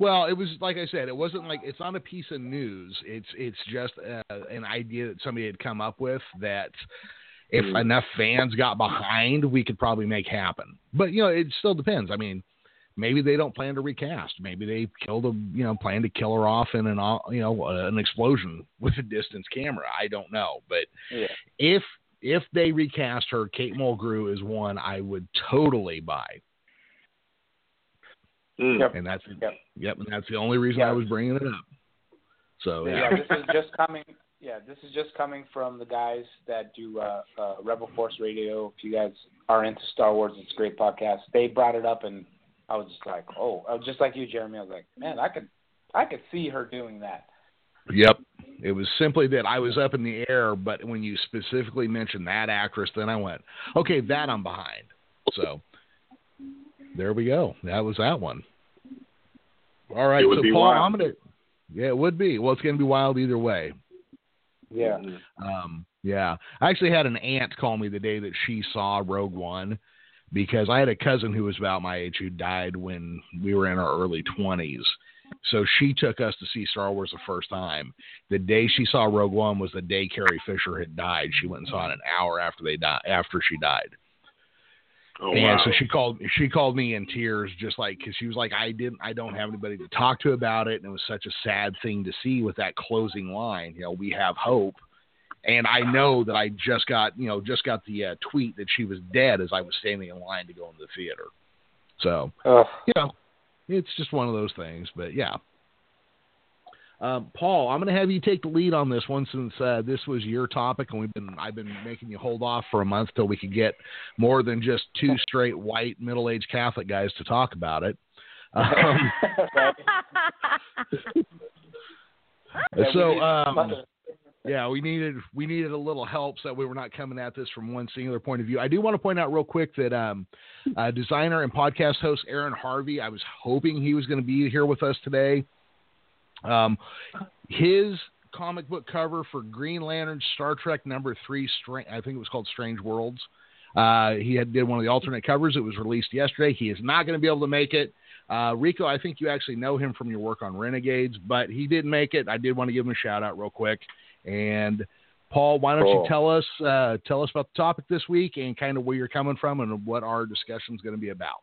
Well, it was like I said, it wasn't like it's not a piece of news. It's it's just uh, an idea that somebody had come up with that if Mm. enough fans got behind, we could probably make happen. But you know, it still depends. I mean, maybe they don't plan to recast. Maybe they killed a you know plan to kill her off in an you know uh, an explosion (laughs) with a distance camera. I don't know, but Yeah. if if they recast her, Kate Mulgrew is one I would totally buy, Mm. Yep. and that's Yep. yep, and that's the only reason Yeah. I was bringing it up. So yeah, yeah. this is just coming. Yeah, this is just coming from the guys that do uh, uh, Rebel Force Radio. If you guys are into Star Wars, it's a great podcast. They brought it up, and I was just like, oh, I was just like you, Jeremy. I was like, man, I could, I could see her doing that. Yep. It was simply that I was up in the air, but when you specifically mentioned that actress, then I went, okay, that I'm behind. So, there we go. That was that one. All right, It would so be Paul, wild. I'm gonna. Yeah, it would be. Well, it's gonna be wild either way. Yeah. Um, yeah, I actually had an aunt call me the day that she saw Rogue One because I had a cousin who was about my age who died when we were in our early twenties. So she took us to see Star Wars the first time. The day she saw Rogue One was the day Carrie Fisher had died. She went and saw it an hour after they died. After she died. Oh, and wow. so she called she called me in tears just like because she was like i didn't i don't have anybody to talk to about it and it was such a sad thing to see with that closing line you know we have hope and i know that i just got you know just got the uh, tweet that she was dead as i was standing in line to go into the theater so Ugh. you know it's just one of those things but yeah um, Paul, I'm going to have you take the lead on this one since uh, this was your topic, and we've been I've been making you hold off for a month till we could get more than just two (laughs) straight white middle-aged Catholic guys to talk about it. (laughs) Um, Right. Yeah, we so um, yeah, we needed we needed a little help so that we were not coming at this from one singular point of view. I do want to point out real quick that um, uh, designer and podcast host Aaron Harvey, I was hoping he was going to be here with us today. Um, his comic book cover for Green Lantern Star Trek number three, Stra- I think it was called Strange Worlds. Uh, he had did one of the alternate covers. It was released yesterday. He is not going to be able to make it. Uh, Rico, I think you actually know him from your work on Renegades, but he did make it. I did want to give him a shout out real quick. And Paul, why don't Cool. you tell us uh, tell us about the topic this week and kind of where you're coming from and what our discussion is going to be about.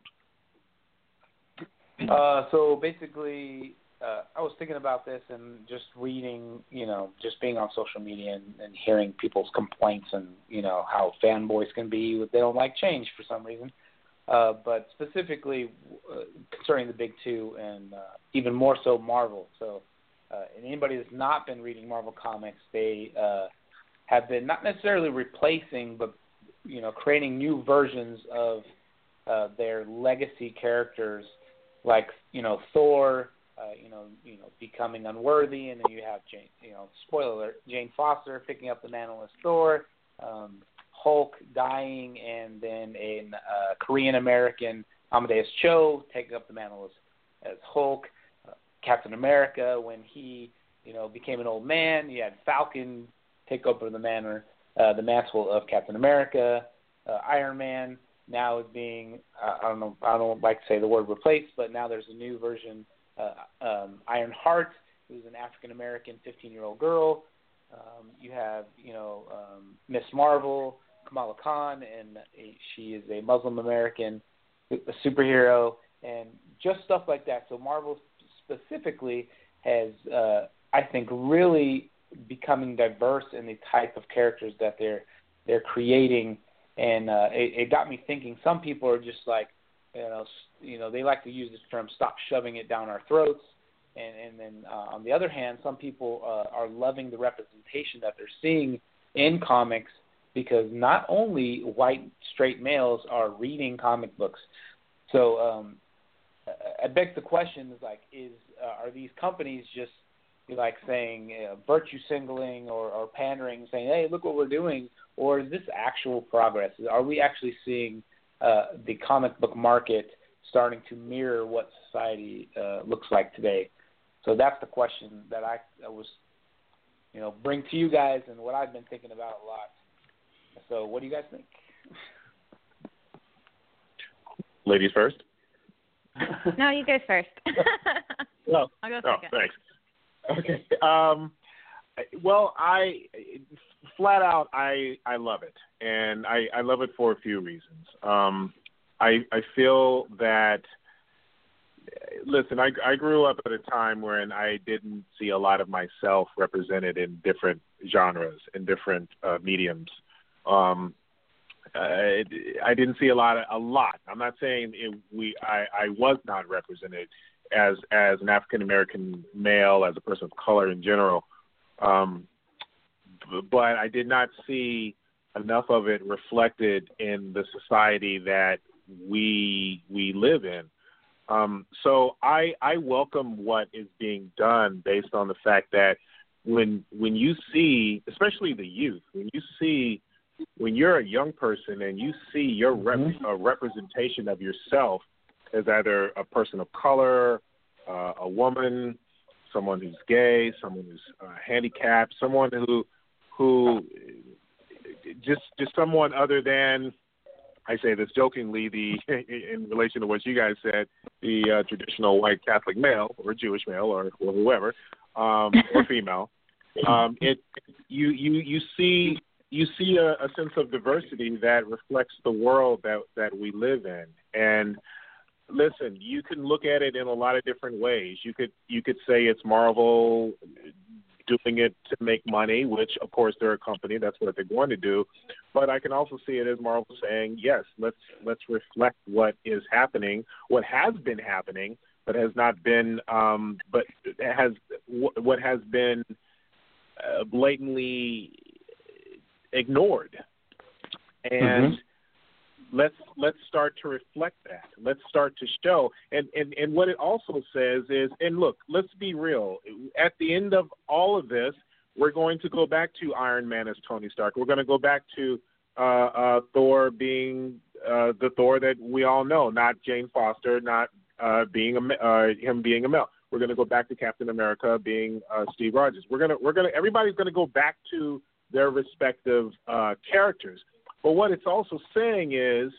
Uh, so basically, uh, I was thinking about this and just reading, you know, just being on social media and, and hearing people's complaints and you know how fanboys can be. They don't like change for some reason. Uh, but specifically uh, concerning the big two and uh, even more so Marvel. So, uh, and anybody that's not been reading Marvel comics, they uh, have been not necessarily replacing, but you know, creating new versions of uh, their legacy characters, like you know Thor, uh, you know, you know, becoming unworthy, and then you have Jane, you know, spoiler alert, Jane Foster picking up the mantle as Thor, um, Hulk dying, and then a uh, Korean American Amadeus Cho taking up the mantle as, as Hulk, uh, Captain America when he, you know, became an old man. You had Falcon take over the manor, uh, the mantle of Captain America. Uh, Iron Man now is being, uh, I don't know, I don't like to say the word replaced, but now there's a new version, uh, um, Iron Heart, who's an African American 15 year old girl. Um, you have, you know, um, Miss Marvel, Kamala Khan, and a, she is a Muslim American a superhero, and just stuff like that. So Marvel specifically has, uh, I think, really becoming diverse in the type of characters that they're they're creating, and uh, it, it got me thinking. Some people are just like, you know, you know, they like to use this term "stop shoving it down our throats," and and then uh, on the other hand, some people uh, are loving the representation that they're seeing in comics because not only white straight males are reading comic books, so um, I- beg the question is like, is uh, are these companies just like saying uh, virtue signalling or, or pandering, saying, "Hey, look what we're doing," or is this actual progress? Are we actually seeing uh, the comic book market starting to mirror what society uh, looks like today? So that's the question that I, I was, you know, bring to you guys and what I've been thinking about a lot. So, what do you guys think? Ladies first. no, you go first. (laughs) (laughs) Oh, I'll go oh, second. thanks. Okay. Um, well, I flat out, I I love it, and I I love it for a few reasons. Um, I I feel that. Listen, I I grew up at a time when I didn't see a lot of myself represented in different genres in different uh, mediums. Um, I, I didn't see a lot. Of, a lot. I'm not saying it, we. I, I was not represented as as an African American male, as a person of color in general. Um, but I did not see enough of it reflected in the society that we we live in. Um, so I I welcome what is being done based on the fact that when when you see, especially the youth, when you see when you're a young person and you see your rep, a representation of yourself as either a person of color, uh, a woman, someone who's gay, someone who's uh, handicapped, someone who who just just someone other than I say this jokingly, the (laughs) in relation to what you guys said, the uh, traditional white Catholic male or Jewish male or, or whoever um, (laughs) or female. Um, it you you you see you see a, a sense of diversity that reflects the world that that we live in, and listen, you can look at it in a lot of different ways. You could you could say it's Marvel doing it to make money, which of course they're a company, that's what they're going to do. But I can also see it as Marvel saying, yes, let's let's reflect what is happening, what has been happening, but has not been, um, but has what has been uh, blatantly ignored, and. Mm-hmm let's let's start to reflect that. Let's start to show. And and and what it also says is, and look, let's be real. At the end of all of this, we're going to go back to Iron Man as Tony Stark. We're going to go back to uh, uh, Thor being uh, the Thor that we all know, not Jane Foster, not uh, being a, uh, him being a male. We're going to go back to Captain America being uh, Steve Rogers. We're gonna we're gonna everybody's going to go back to their respective characters. But what it's also saying is,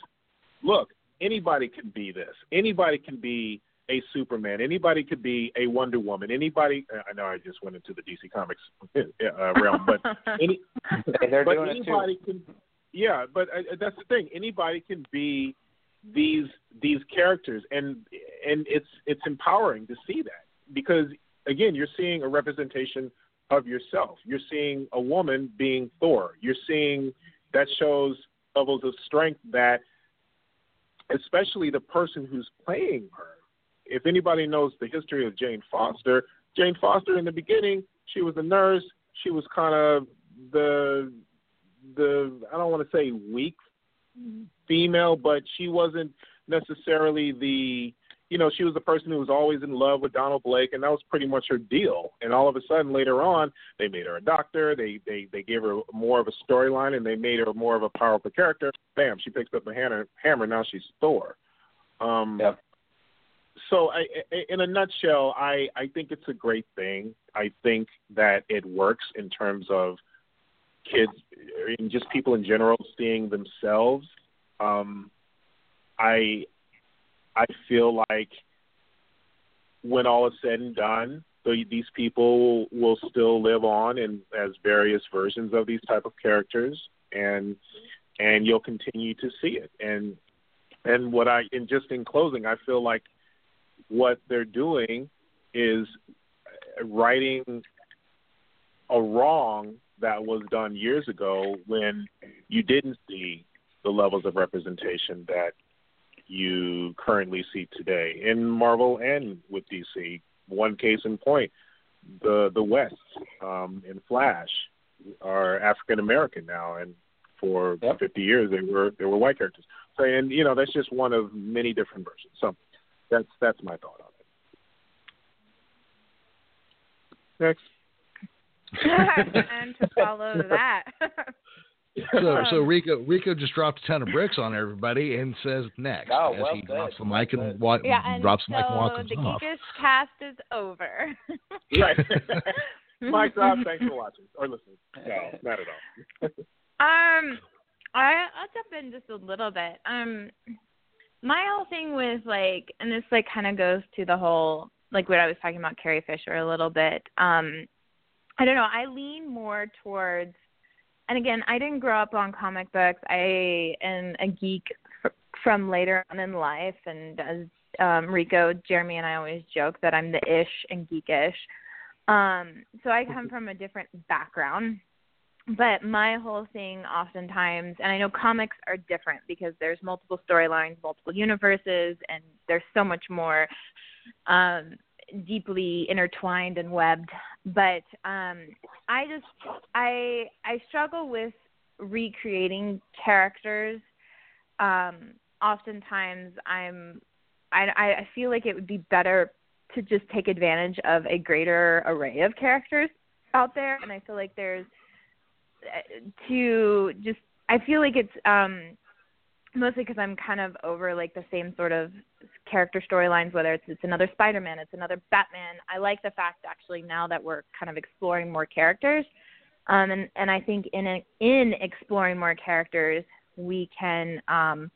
look, anybody can be this. Anybody can be a Superman. Anybody could be a Wonder Woman. Anybody. I know I just went into the DC Comics (laughs) uh, realm, but (laughs) any, they're but doing anybody it too. can. Yeah, but uh, that's the thing. Anybody can be these these characters, and and it's it's empowering to see that because again, you're seeing a representation of yourself. You're seeing a woman being Thor. You're seeing that shows levels of strength that, especially the person who's playing her. If anybody knows the history of Jane Foster, Jane Foster in the beginning, she was a nurse. She was kind of the the I don't want to say weak female, but she wasn't necessarily the you know, she was the person who was always in love with Donald Blake, and that was pretty much her deal. And all of a sudden, later on, they made her a doctor. They they they gave her more of a storyline, and they made her more of a powerful character. Bam, she picks up the hammer. Hammer. Now she's Thor. Um, yep. So, I, in a nutshell, I I think it's a great thing. I think that it works in terms of kids and just people in general seeing themselves. Um, I I feel like when all is said and done, these people will still live on in as various versions of these type of characters, and and you'll continue to see it. And and what I and just in closing, I feel like what they're doing is writing a wrong that was done years ago when you didn't see the levels of representation that you currently see today in Marvel and with DC. One case in point, the the West um, in Flash are African American now, and for yep. 50 years they were they were white characters. So, and you know that's just one of many different versions. So that's that's my thought on it. Next. (laughs) and to follow that. (laughs) So, (laughs) so Rico Rico just dropped a ton of bricks on everybody and says next Oh, as he good. drops the mic and wa- yeah, and drops the so mic and walks the off. Geekish cast is over. (laughs) Right. (laughs) Mic drop. Thanks for watching or listening. No, not at all. Um, I I'll jump in just a little bit. Um, my whole thing with like, and this like kind of goes to the whole like what I was talking about Carrie Fisher a little bit. Um, I don't know. I lean more towards, and again, I didn't grow up on comic books. I am a geek from later on in life, and as um, Rico, Jeremy, and I always joke that I'm the ish and geekish. Um, so I come from a different background but my whole thing oftentimes and i know comics are different because there's multiple storylines multiple universes and there's so much more um deeply intertwined and webbed. But um i just i i struggle with recreating characters. Um oftentimes i'm i i feel like it would be better to just take advantage of a greater array of characters out there. And i feel like there's to just I feel like it's um mostly because I'm kind of over like the same sort of character storylines. Whether it's it's another Spider-Man, it's another Batman. I like the fact actually now that we're kind of exploring more characters, um, and and I think in a, in exploring more characters, we can um,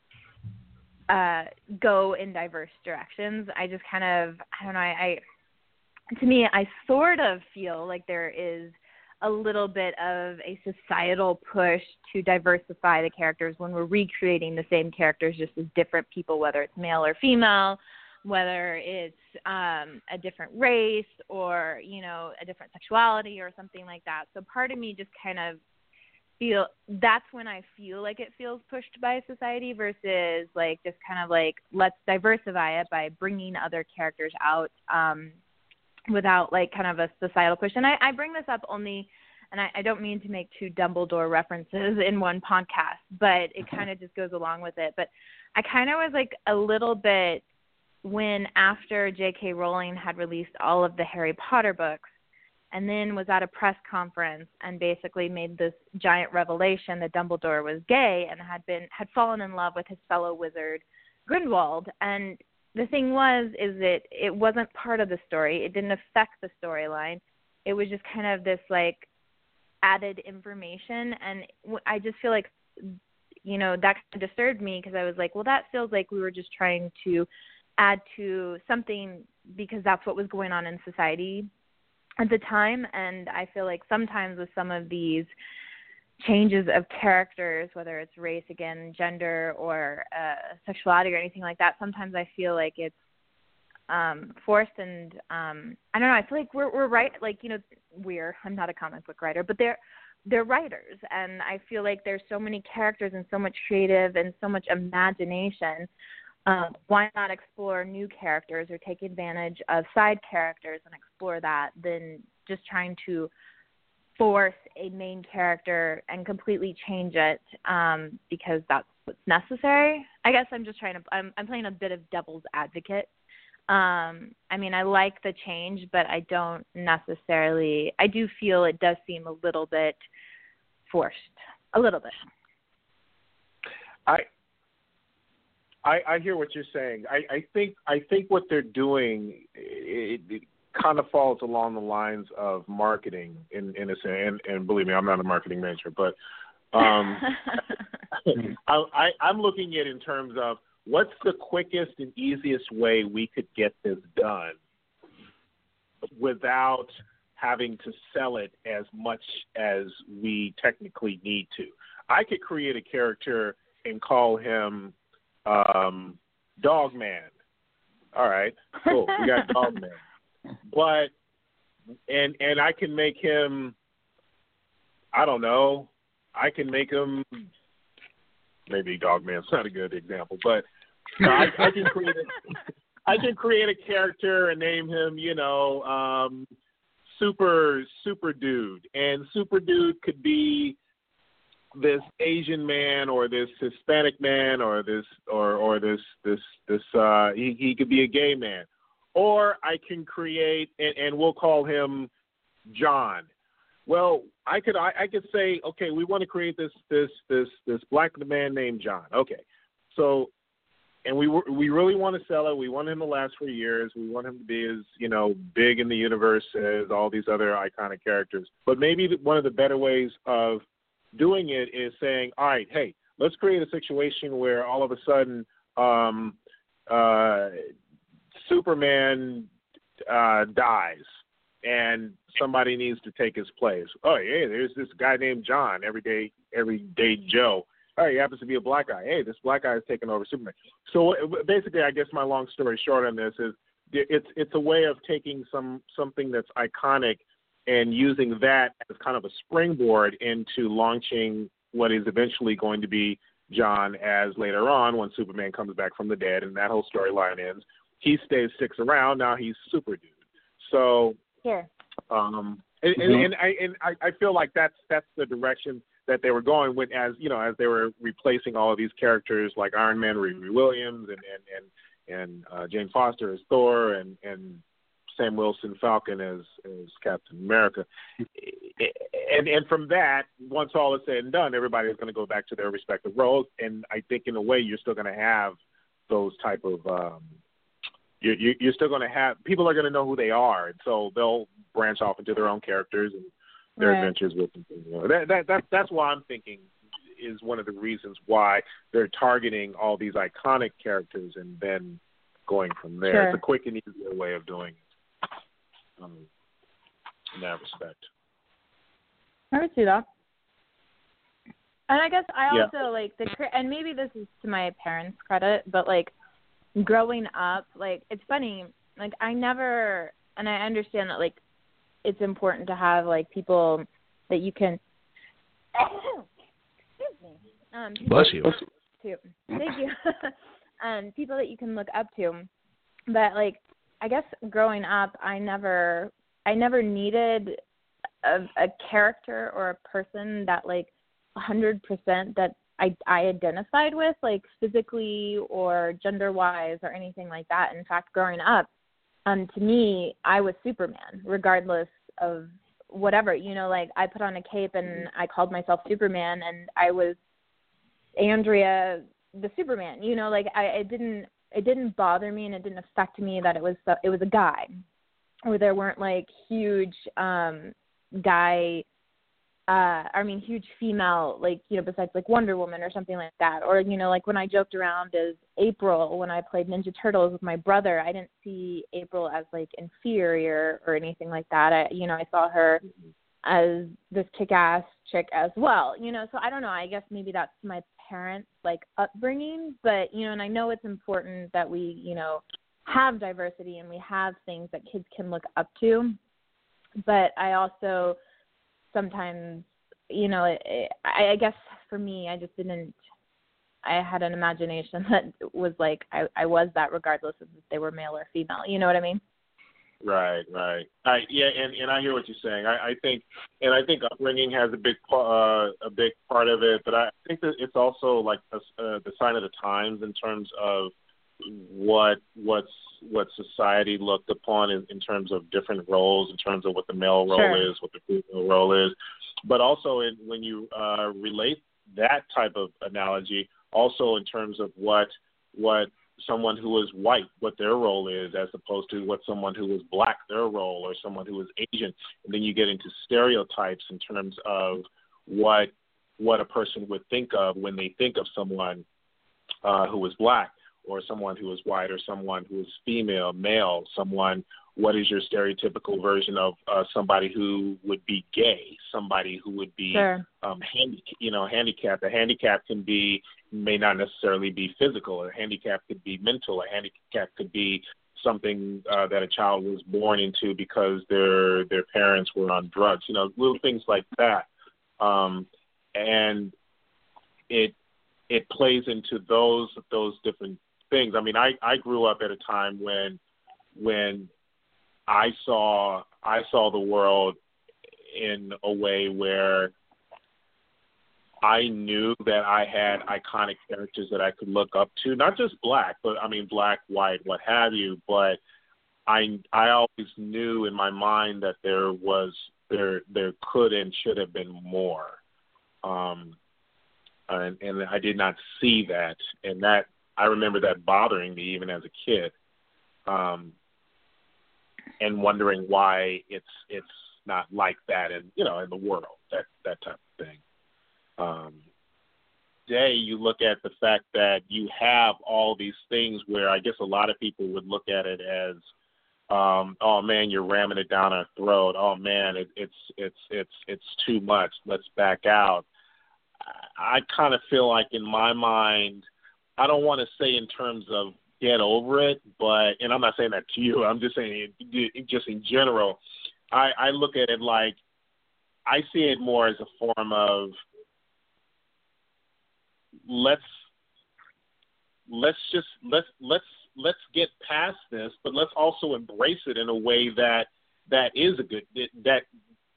uh, go in diverse directions. I just kind of I don't know. I, I to me I sort of feel like there is a little bit of a societal push to diversify the characters when we're recreating the same characters just as different people, whether it's male or female, whether it's um, a different race or you know a different sexuality or something like that. So part of me just kind of feel that's when I feel like it feels pushed by society versus like just kind of like let's diversify it by bringing other characters out um, without like kind of a societal push. And I, I bring this up only, and I, I don't mean to make two Dumbledore references in one podcast, but it kind of just goes along with it. But I kind of was like a little bit when after J.K. Rowling had released all of the Harry Potter books, and then was at a press conference and basically made this giant revelation that Dumbledore was gay and had been had fallen in love with his fellow wizard Grindelwald and the thing was is that it wasn't part of the story. It didn't affect the storyline. It was just kind of this like added information, and I just feel like you know that kind of disturbed me because I was like, well, that feels like we were just trying to add to something because that's what was going on in society at the time, and I feel like sometimes with some of these changes of characters, whether it's race again, gender, or uh, sexuality or anything like that, sometimes I feel like it's um forced and um I don't know, I feel like we're we're right like, you know, we're I'm not a comic book writer, but they're they're writers and I feel like there's so many characters and so much creative and so much imagination. Um, why not explore new characters or take advantage of side characters and explore that than just trying to force a main character and completely change it um, because that's what's necessary. I guess I'm just trying to. I'm, I'm playing a bit of devil's advocate. Um, I mean, I like the change, but I don't necessarily. I do feel it does seem a little bit forced, a little bit. I I, I hear what you're saying. I, I think I think what they're doing it, it kind of falls along the lines of marketing in in a sense. And, and believe me, I'm not a marketing major, but um, (laughs) I, I, I'm looking at it in terms of what's the quickest and easiest way we could get this done without having to sell it as much as we technically need to. I could create a character and call him um, Dog Man. All right, cool. We got (laughs) Dog Man but and and I can make him. I don't know. I can make him. Maybe Dogman's not a good example, but I, I can create a, (laughs) I can create a character and name him, you know, um, Super Super Dude, and Super Dude could be this Asian man or this Hispanic man or this or or this this this uh he he could be a gay man or I can create and, and we'll call him John. Well, I could I, I could say, okay, we want to create this this this this black man named John. Okay, so and we we really want to sell it. We want him to last for years. We want him to be as you know big in the universe as all these other iconic characters. But maybe one of the better ways of doing it is saying, all right, hey, let's create a situation where all of a sudden um, uh, Superman uh, dies and somebody needs to take his place. Oh, yeah, there's this guy named John, everyday everyday Joe. Oh, he happens to be a black guy. Hey, this black guy is taking over Superman. So basically, I guess my long story short on this is it's it's a way of taking some something that's iconic and using that as kind of a springboard into launching what is eventually going to be John as later on when Superman comes back from the dead and that whole storyline ends he stays six around. Now he's super dude. So yeah. Um, and, mm-hmm. and, and I and I, I feel like that's that's the direction that they were going with as you know as they were replacing all of these characters like Iron Man, Riri Williams, and and and and uh, Jane Foster as Thor, and and Sam Wilson Falcon as as Captain America, and and from that, once all is said and done, everybody's going to go back to their respective roles, and I think in a way you're still going to have those type of um, you, you're still going to have people are going to know who they are, and so they'll branch off into their own characters and their Right. adventures with them. You know, that that that that's why I'm thinking is one of the reasons why they're targeting all these iconic characters and then going from there. Sure. It's a quick and easier way of doing it. Um, in that respect. I would see that. And I guess I Yeah. also like the cre- and maybe this is to my parents' credit, but like growing up, like it's funny, like I never and I understand that like it's important to have like people that you can (coughs) excuse me. Um Bless you. look up to. Thank you. (laughs) um people that you can look up to. But like I guess growing up I never I never needed a, a character or a person that like a hundred percent that I I identified with, like physically or gender wise or anything like that. In fact, growing up, um, to me, I was Superman, regardless of whatever. You know, like I put on a cape and I called myself Superman, and I was Andrea the Superman. You know, like I it didn't it didn't bother me and it didn't affect me that it was it was a guy, or there weren't like huge um guy uh I mean huge female like you know besides like Wonder Woman or something like that. Or you know like when I joked around as April when I played Ninja Turtles with my brother I didn't see April as like inferior or anything like that. I you know I saw her as this kick-ass chick as well you know. So I don't know. I guess maybe that's my parents like upbringing. But you know and I know it's important that we you know have diversity and we have things that kids can look up to. But I also sometimes you know it, it, I, I guess for me I just didn't I had an imagination (laughs) that was like I, I was that regardless of if they were male or female. You know what I mean? Right, right. I yeah, and and I hear what you're saying. I, I think, and I think upbringing has a big uh, a big part of it, but I think that it's also like a, uh, the sign of the times in terms of what what's what society looked upon in, in terms of different roles, in terms of what the male role Sure. is, what the female role is, but also in, when you uh, relate that type of analogy, also in terms of what what someone who is white, what their role is, as opposed to what someone who is black, their role, or someone who is Asian. And then you get into stereotypes in terms of what what a person would think of when they think of someone uh, who is black, or someone who is white, or someone who is female, male, someone. What is your stereotypical version of uh, somebody who would be gay? Somebody who would be Sure. um, handi- you know, handicapped. A handicap can be may not necessarily be physical. A handicap could be mental. A handicap could be something uh, that a child was born into because their their parents were on drugs. You know, little things like that. Um, and it it plays into those those different things. I mean, I I grew up at a time when when I saw I saw the world in a way where I knew that I had iconic characters that I could look up to, not just black, but I mean black, white, what have you. But I I always knew in my mind that there was there there could and should have been more, um, and and I did not see that, and that I remember that bothering me even as a kid, um, and wondering why it's it's not like that in you know in the world that that type of thing um, today you look at the fact that you have all these things where I guess a lot of people would look at it as, um, oh man, you're ramming it down our throat. Oh man, it, it's it's it's it's too much. Let's back out. I, I kind of feel like in my mind, I don't want to say in terms of get over it, but and I'm not saying that to you. (laughs) I'm just saying it, just in general. I, I look at it like I see it more as a form of let's let's just let's let's let's get past this, but let's also embrace it in a way that that is a good that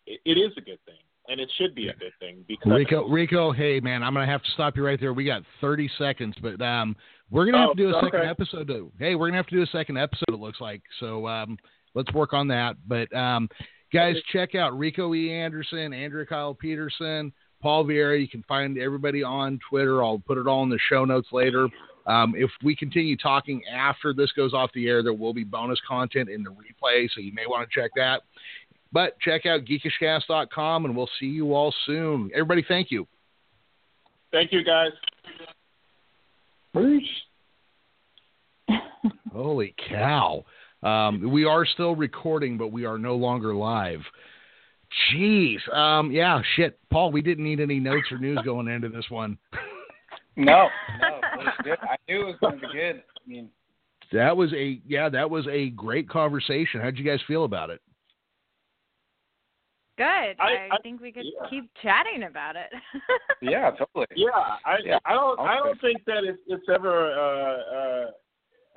it is a good thing, and it should be a good thing because Rico, Rico, hey man, I'm gonna have to stop you right there. We got 30 seconds, but um, we're gonna have Oh, to do a second episode. To, hey, we're gonna have to do a second episode. It looks like so. Um, let's work on that. But um, guys, check out Rico E. Anderson, Andrea Kile Peterson, Paul Vieira. You can find everybody on Twitter. I'll put it all in the show notes later. Um, if we continue talking after this goes off the air, there will be bonus content in the replay, so you may want to check that. But check out geekishcast.com, and we'll see you all soon. Everybody, thank you. Thank you, guys. Bruce. (laughs) Holy cow. Um, we are still recording, but we are no longer live. Jeez. Um, yeah, shit. Paul, we didn't need any notes or news going into this one. (laughs) No, no, it was good. I knew it was going to be good. I mean, That was a yeah, that was a great conversation. How'd you guys feel about it? Good. I, I- think we could yeah. keep chatting about it. (laughs) yeah, totally. Yeah, I Yeah, I don't I don't think that it's it's ever uh uh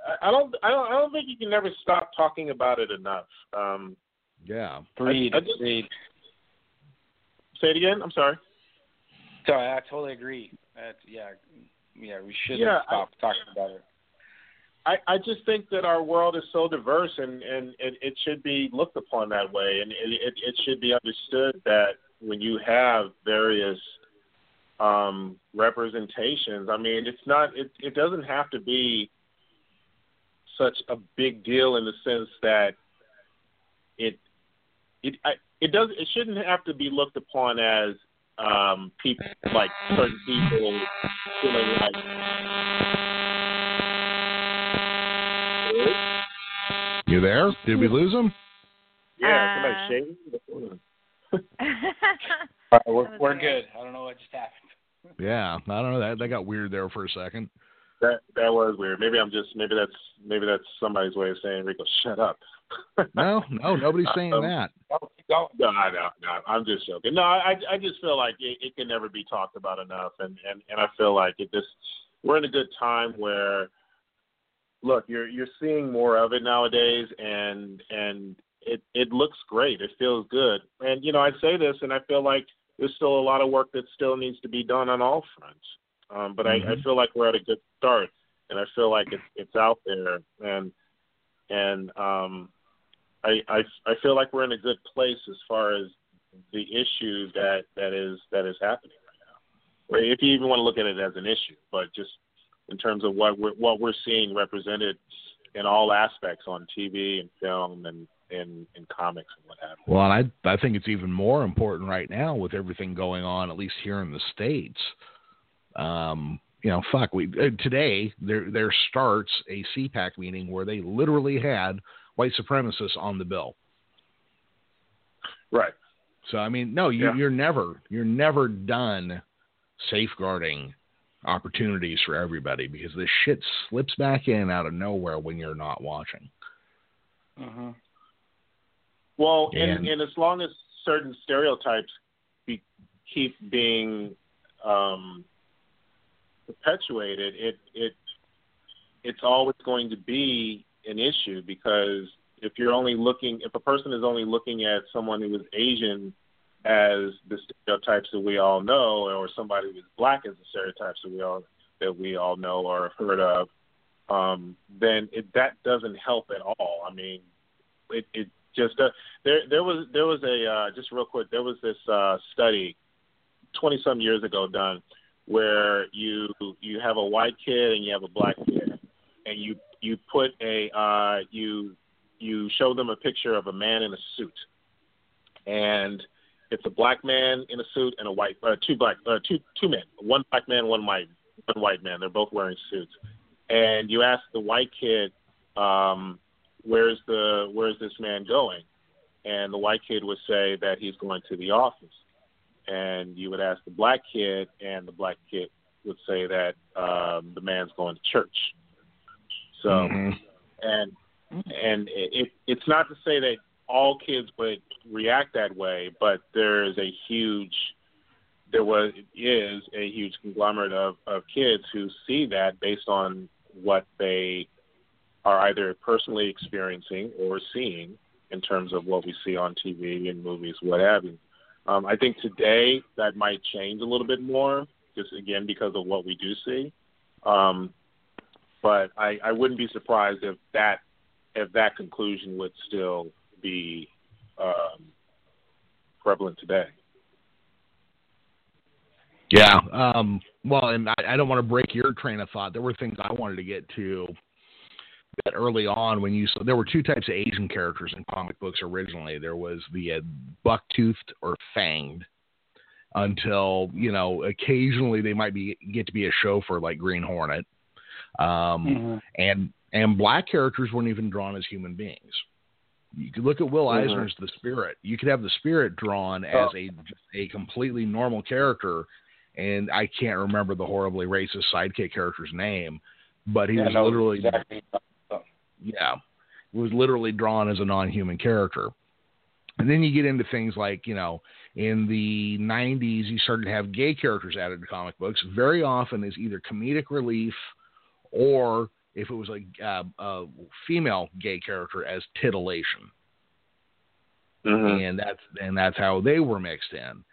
I- I don't I don't I don't think you can never stop talking about it enough. Um Yeah. Agreed. I- I just- agreed. say it again, I'm sorry. Sorry, I totally agree. That's, yeah, yeah, we should Yeah, stop talking about it. I, I just think that our world is so diverse and, and it, it should be looked upon that way. And it, it, it should be understood that when you have various um, representations, I mean it's not it, it doesn't have to be such a big deal in the sense that it it I, it does it shouldn't have to be looked upon as um, people like certain people feeling like You there? Did we lose him? Yeah, Uh, somebody shaving. (laughs) All right, we're we're good. I don't know what just happened. Yeah. I don't know. That that got weird there for a second. That that was weird. Maybe I'm just maybe that's maybe that's somebody's way of saying Rico, shut up. (laughs) No, no, nobody's saying Um, that. Keep going. No, I know, no, I'm just joking. No, I I just feel like it, it can never be talked about enough, and and and I feel like it just we're in a good time where, look, you're you're seeing more of it nowadays, and and it it looks great. It feels good, and you know I say this, and I feel like there's still a lot of work that still needs to be done on all fronts. Um, but I, I Mhm. feel like we're at a good start, and I feel like it's it's out there, and and um, I, I I feel like we're in a good place as far as the issue that that is that is happening right now. Or if you even want to look at it as an issue, but just in terms of what we're what we're seeing represented in all aspects on TV and film and in in comics and what have you. Well, I I think it's even more important right now with everything going on, at least here in the states. Um, you know, fuck. We uh, today there there starts a CPAC meeting where they literally had white supremacists on the bill. Right. So I mean, no, you, Yeah. you're never you're never done safeguarding opportunities for everybody because this shit slips back in out of nowhere when you're not watching. Mm-hmm. Well, And- and, and as long as certain stereotypes be, keep being um, perpetuated, it it it's always going to be an issue because if you're only looking, if a person is only looking at someone who is Asian as the stereotypes that we all know, or somebody who's black as the stereotypes that we all that we all know or have heard of, um, then it, that doesn't help at all. I mean, it, it just uh, there there was there was a uh, just real quick there was this uh, study twenty some years ago done where you you have a white kid and you have a black kid and you you put a uh, you you show them a picture of a man in a suit and it's a black man in a suit and a white uh, two black uh, two two men. One black man one white one white man. They're both wearing suits. And you ask the white kid um, where's the where's this man going? And the white kid would say that he's going to the office. And you would ask the black kid and the black kid would say that um, the man's going to church. So Mhm. and and it it's not to say that all kids would react that way, but there is a huge there was is a huge conglomerate of, of kids who see that based on what they are either personally experiencing or seeing in terms of what we see on TV and movies, what have you. Um, I think today that might change a little bit more, just again because of what we do see. Um, but I, I wouldn't be surprised if that if that conclusion would still be um, prevalent today. Yeah. Um, well, and I, I don't want to break your train of thought. There were things I wanted to get to that early on when you saw there were two types of Asian characters in comic books originally. There was the uh, buck-toothed or fanged. Until you know, occasionally they might be get to be a chauffeur like Green Hornet, um, Mm-hmm. and and black characters weren't even drawn as human beings. You could look at Will Mhm. Eisner's The Spirit. You could have the Spirit drawn Oh. as a a completely normal character, and I can't remember the horribly racist sidekick character's name, but he Yeah, was no, literally exactly. yeah, was literally drawn as a non-human character. And then you get into things like, you know, in the 90s, you started to have gay characters added to comic books. Very often is either comedic relief or if it was a, uh, a female gay character as titillation. Mm-hmm. And that's and that's how they were mixed in.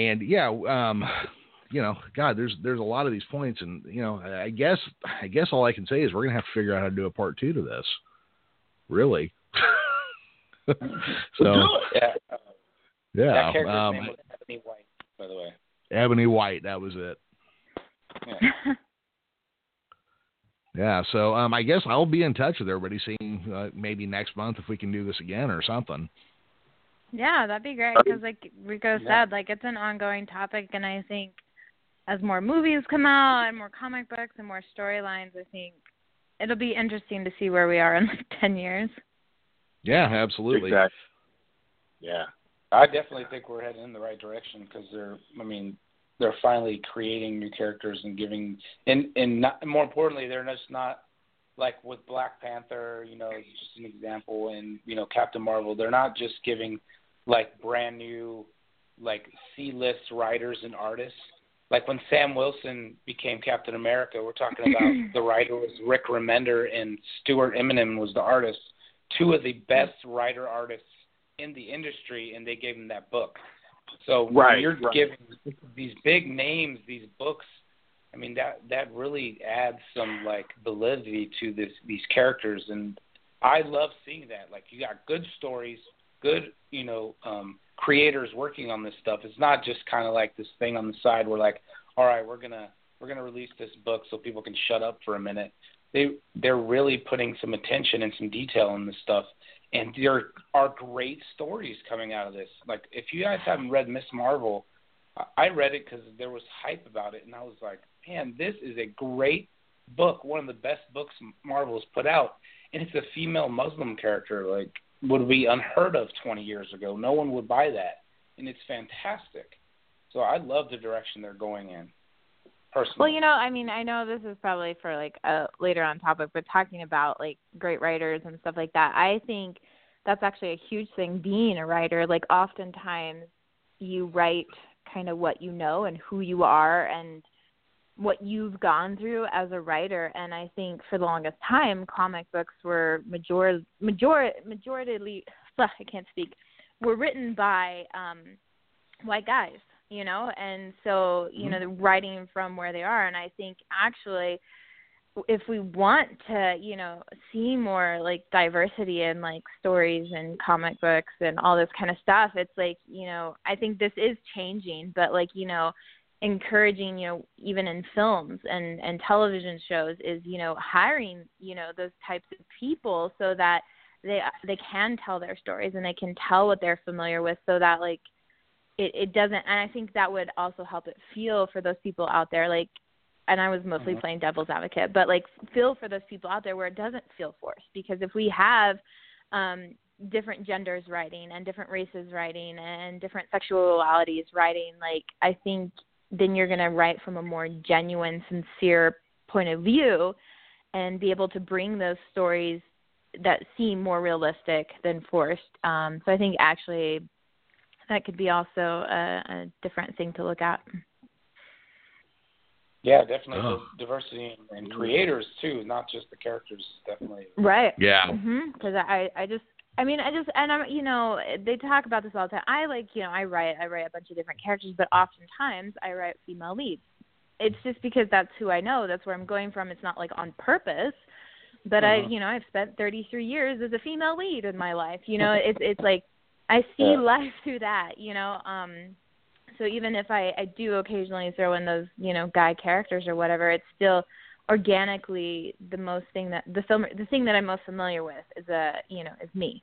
And yeah, um, you know, God, there's there's a lot of these points, and you know, I guess I guess all I can say is we're gonna have to figure out how to do a part two to this. Really. (laughs) so Yeah. Yeah, that character's um, name was Ebony White, by the way. Ebony White, that was it. Yeah. (laughs) Yeah, so um, I guess I'll be in touch with everybody, seeing uh, maybe next month if we can do this again or something. Yeah, that'd be great because, like Rico Yeah. said, like it's an ongoing topic, and I think as more movies come out and more comic books and more storylines, I think it'll be interesting to see where we are in like (laughs) ten years. Yeah, absolutely. Exactly. Yeah. I definitely think we're heading in the right direction because they're, I mean, they're finally creating new characters and giving, and and not, more importantly, they're just not like with Black Panther, you know, just an example, and you know, Captain Marvel. They're not just giving like brand new, like C-list writers and artists. Like when Sam Wilson became Captain America, we're talking about (laughs) the writer was Rick Remender and Stuart Immonen was the artist. Two of the best writer artists in the industry, and they gave him that book. So Right, when you're right. giving these big names, these books, I mean that that really adds some like validity to this these characters, and I love seeing that. Like you got good stories, good you know um, creators working on this stuff. It's not just kind of like this thing on the side where like, all right, we're gonna we're gonna release this book so people can shut up for a minute. They they're really putting some attention and some detail in this stuff, and there are great stories coming out of this. Like if you guys haven't read Miss Marvel, I- read it because there was hype about it, and I was like, man, this is a great book, one of the best books Marvel has put out, and it's a female Muslim character. Like would be unheard of 20 years ago. No one would buy that, and it's fantastic. So I love the direction they're going in. Personally. Well, you know, I mean, I know this is probably for like a later on topic, but talking about like great writers and stuff like that, I think that's actually a huge thing being a writer. Like oftentimes you write kind of what you know and who you are and what you've gone through as a writer and I think for the longest time comic books were major major majority I can't speak were written by um white guys you know? And so you know mm-hmm. the writing from where they are and i think actually if we want to you know see more like diversity in like stories and comic books and all this kind of stuff it's like you know i think this is changing but like you know encouraging you know even in films and and television shows is you know hiring you know those types of people so that they they can tell their stories and they can tell what they're familiar with so that like it it doesn't and i think that would also help it feel for those people out there like and i was mostly Mhm. playing devil's advocate but like feel for those people out there where it doesn't feel forced because if we have um different genders writing and different races writing and different sexualities writing like i think then you're going to write from a more genuine sincere point of view and be able to bring those stories that seem more realistic than forced um so i think actually that could be also a, a different thing to look at Yeah, definitely Oh. diversity and creators too, not just the characters. Definitely. right Yeah. because I I just I mean I just and I'm you know they talk about this all the time. I like you know I write I write a bunch of different characters, but oftentimes I write female leads. It's just because that's who I know. That's where I'm going from. It's not like on purpose, but Mhm. I, you know, I've spent 33 years as a female lead in my life. You know, (laughs) it's it's like I see Yeah. life (laughs) through that. You know, um, so even if I I do occasionally throw in those you know guy characters or whatever, it's still organically the most thing that the film the thing that I'm most familiar with is a you know is me.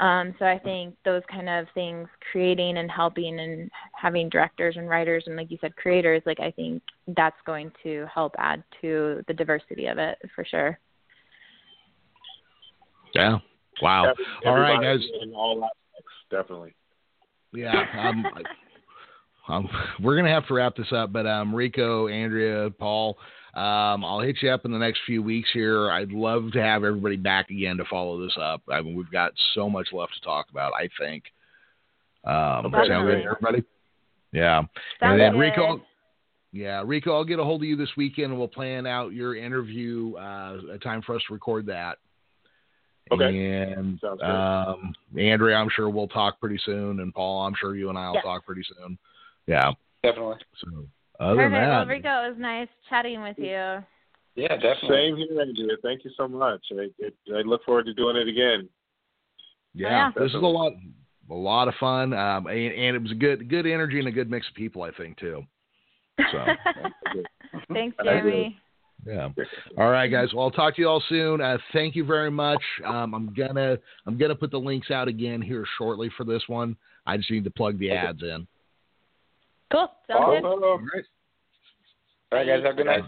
Um, so I think those kind of things, creating and helping and having directors and writers and like you said, creators, like I think that's going to help add to the diversity of it for sure. Yeah. Wow. Every- All right, guys. In all aspects, definitely. Yeah. Um, um, we're gonna have to wrap this up, but um, Rico, Andrea, Paul, um, I'll hit you up in the next few weeks here. I'd love to have everybody back again to follow this up. I mean, we've got so much left to talk about. I think. Um, Okay. sound good, everybody? Yeah. Sounds and then good. Rico, yeah, Rico, I'll get a hold of you this weekend and we'll plan out your interview, uh, a time for us to record that. Okay. And Sounds good. um, Andrea, I'm sure we'll talk pretty soon, and Paul, I'm sure you and I will Yes. talk pretty soon. Yeah. Definitely. So other Perfect. than Well, Rico, it was nice chatting with you. Yeah, definitely. Same here, Andrea. Thank you so much. I, it, I look forward to doing it again. yeah, Yeah. this is a lot, a lot of fun, um, and, and it was a good, good energy and a good mix of people, I think too. So (laughs) Thanks, I. Jeremy. Yeah. All right, guys. Well, I'll talk to you all soon. Uh, thank you very much. Um, I'm gonna I'm gonna put the links out again here shortly for this one. I just need to plug the ads in. Cool. Sounds Oh, good. All right. All right, guys. Have a good night.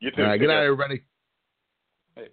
You too. All right. Good night, care. everybody. Night.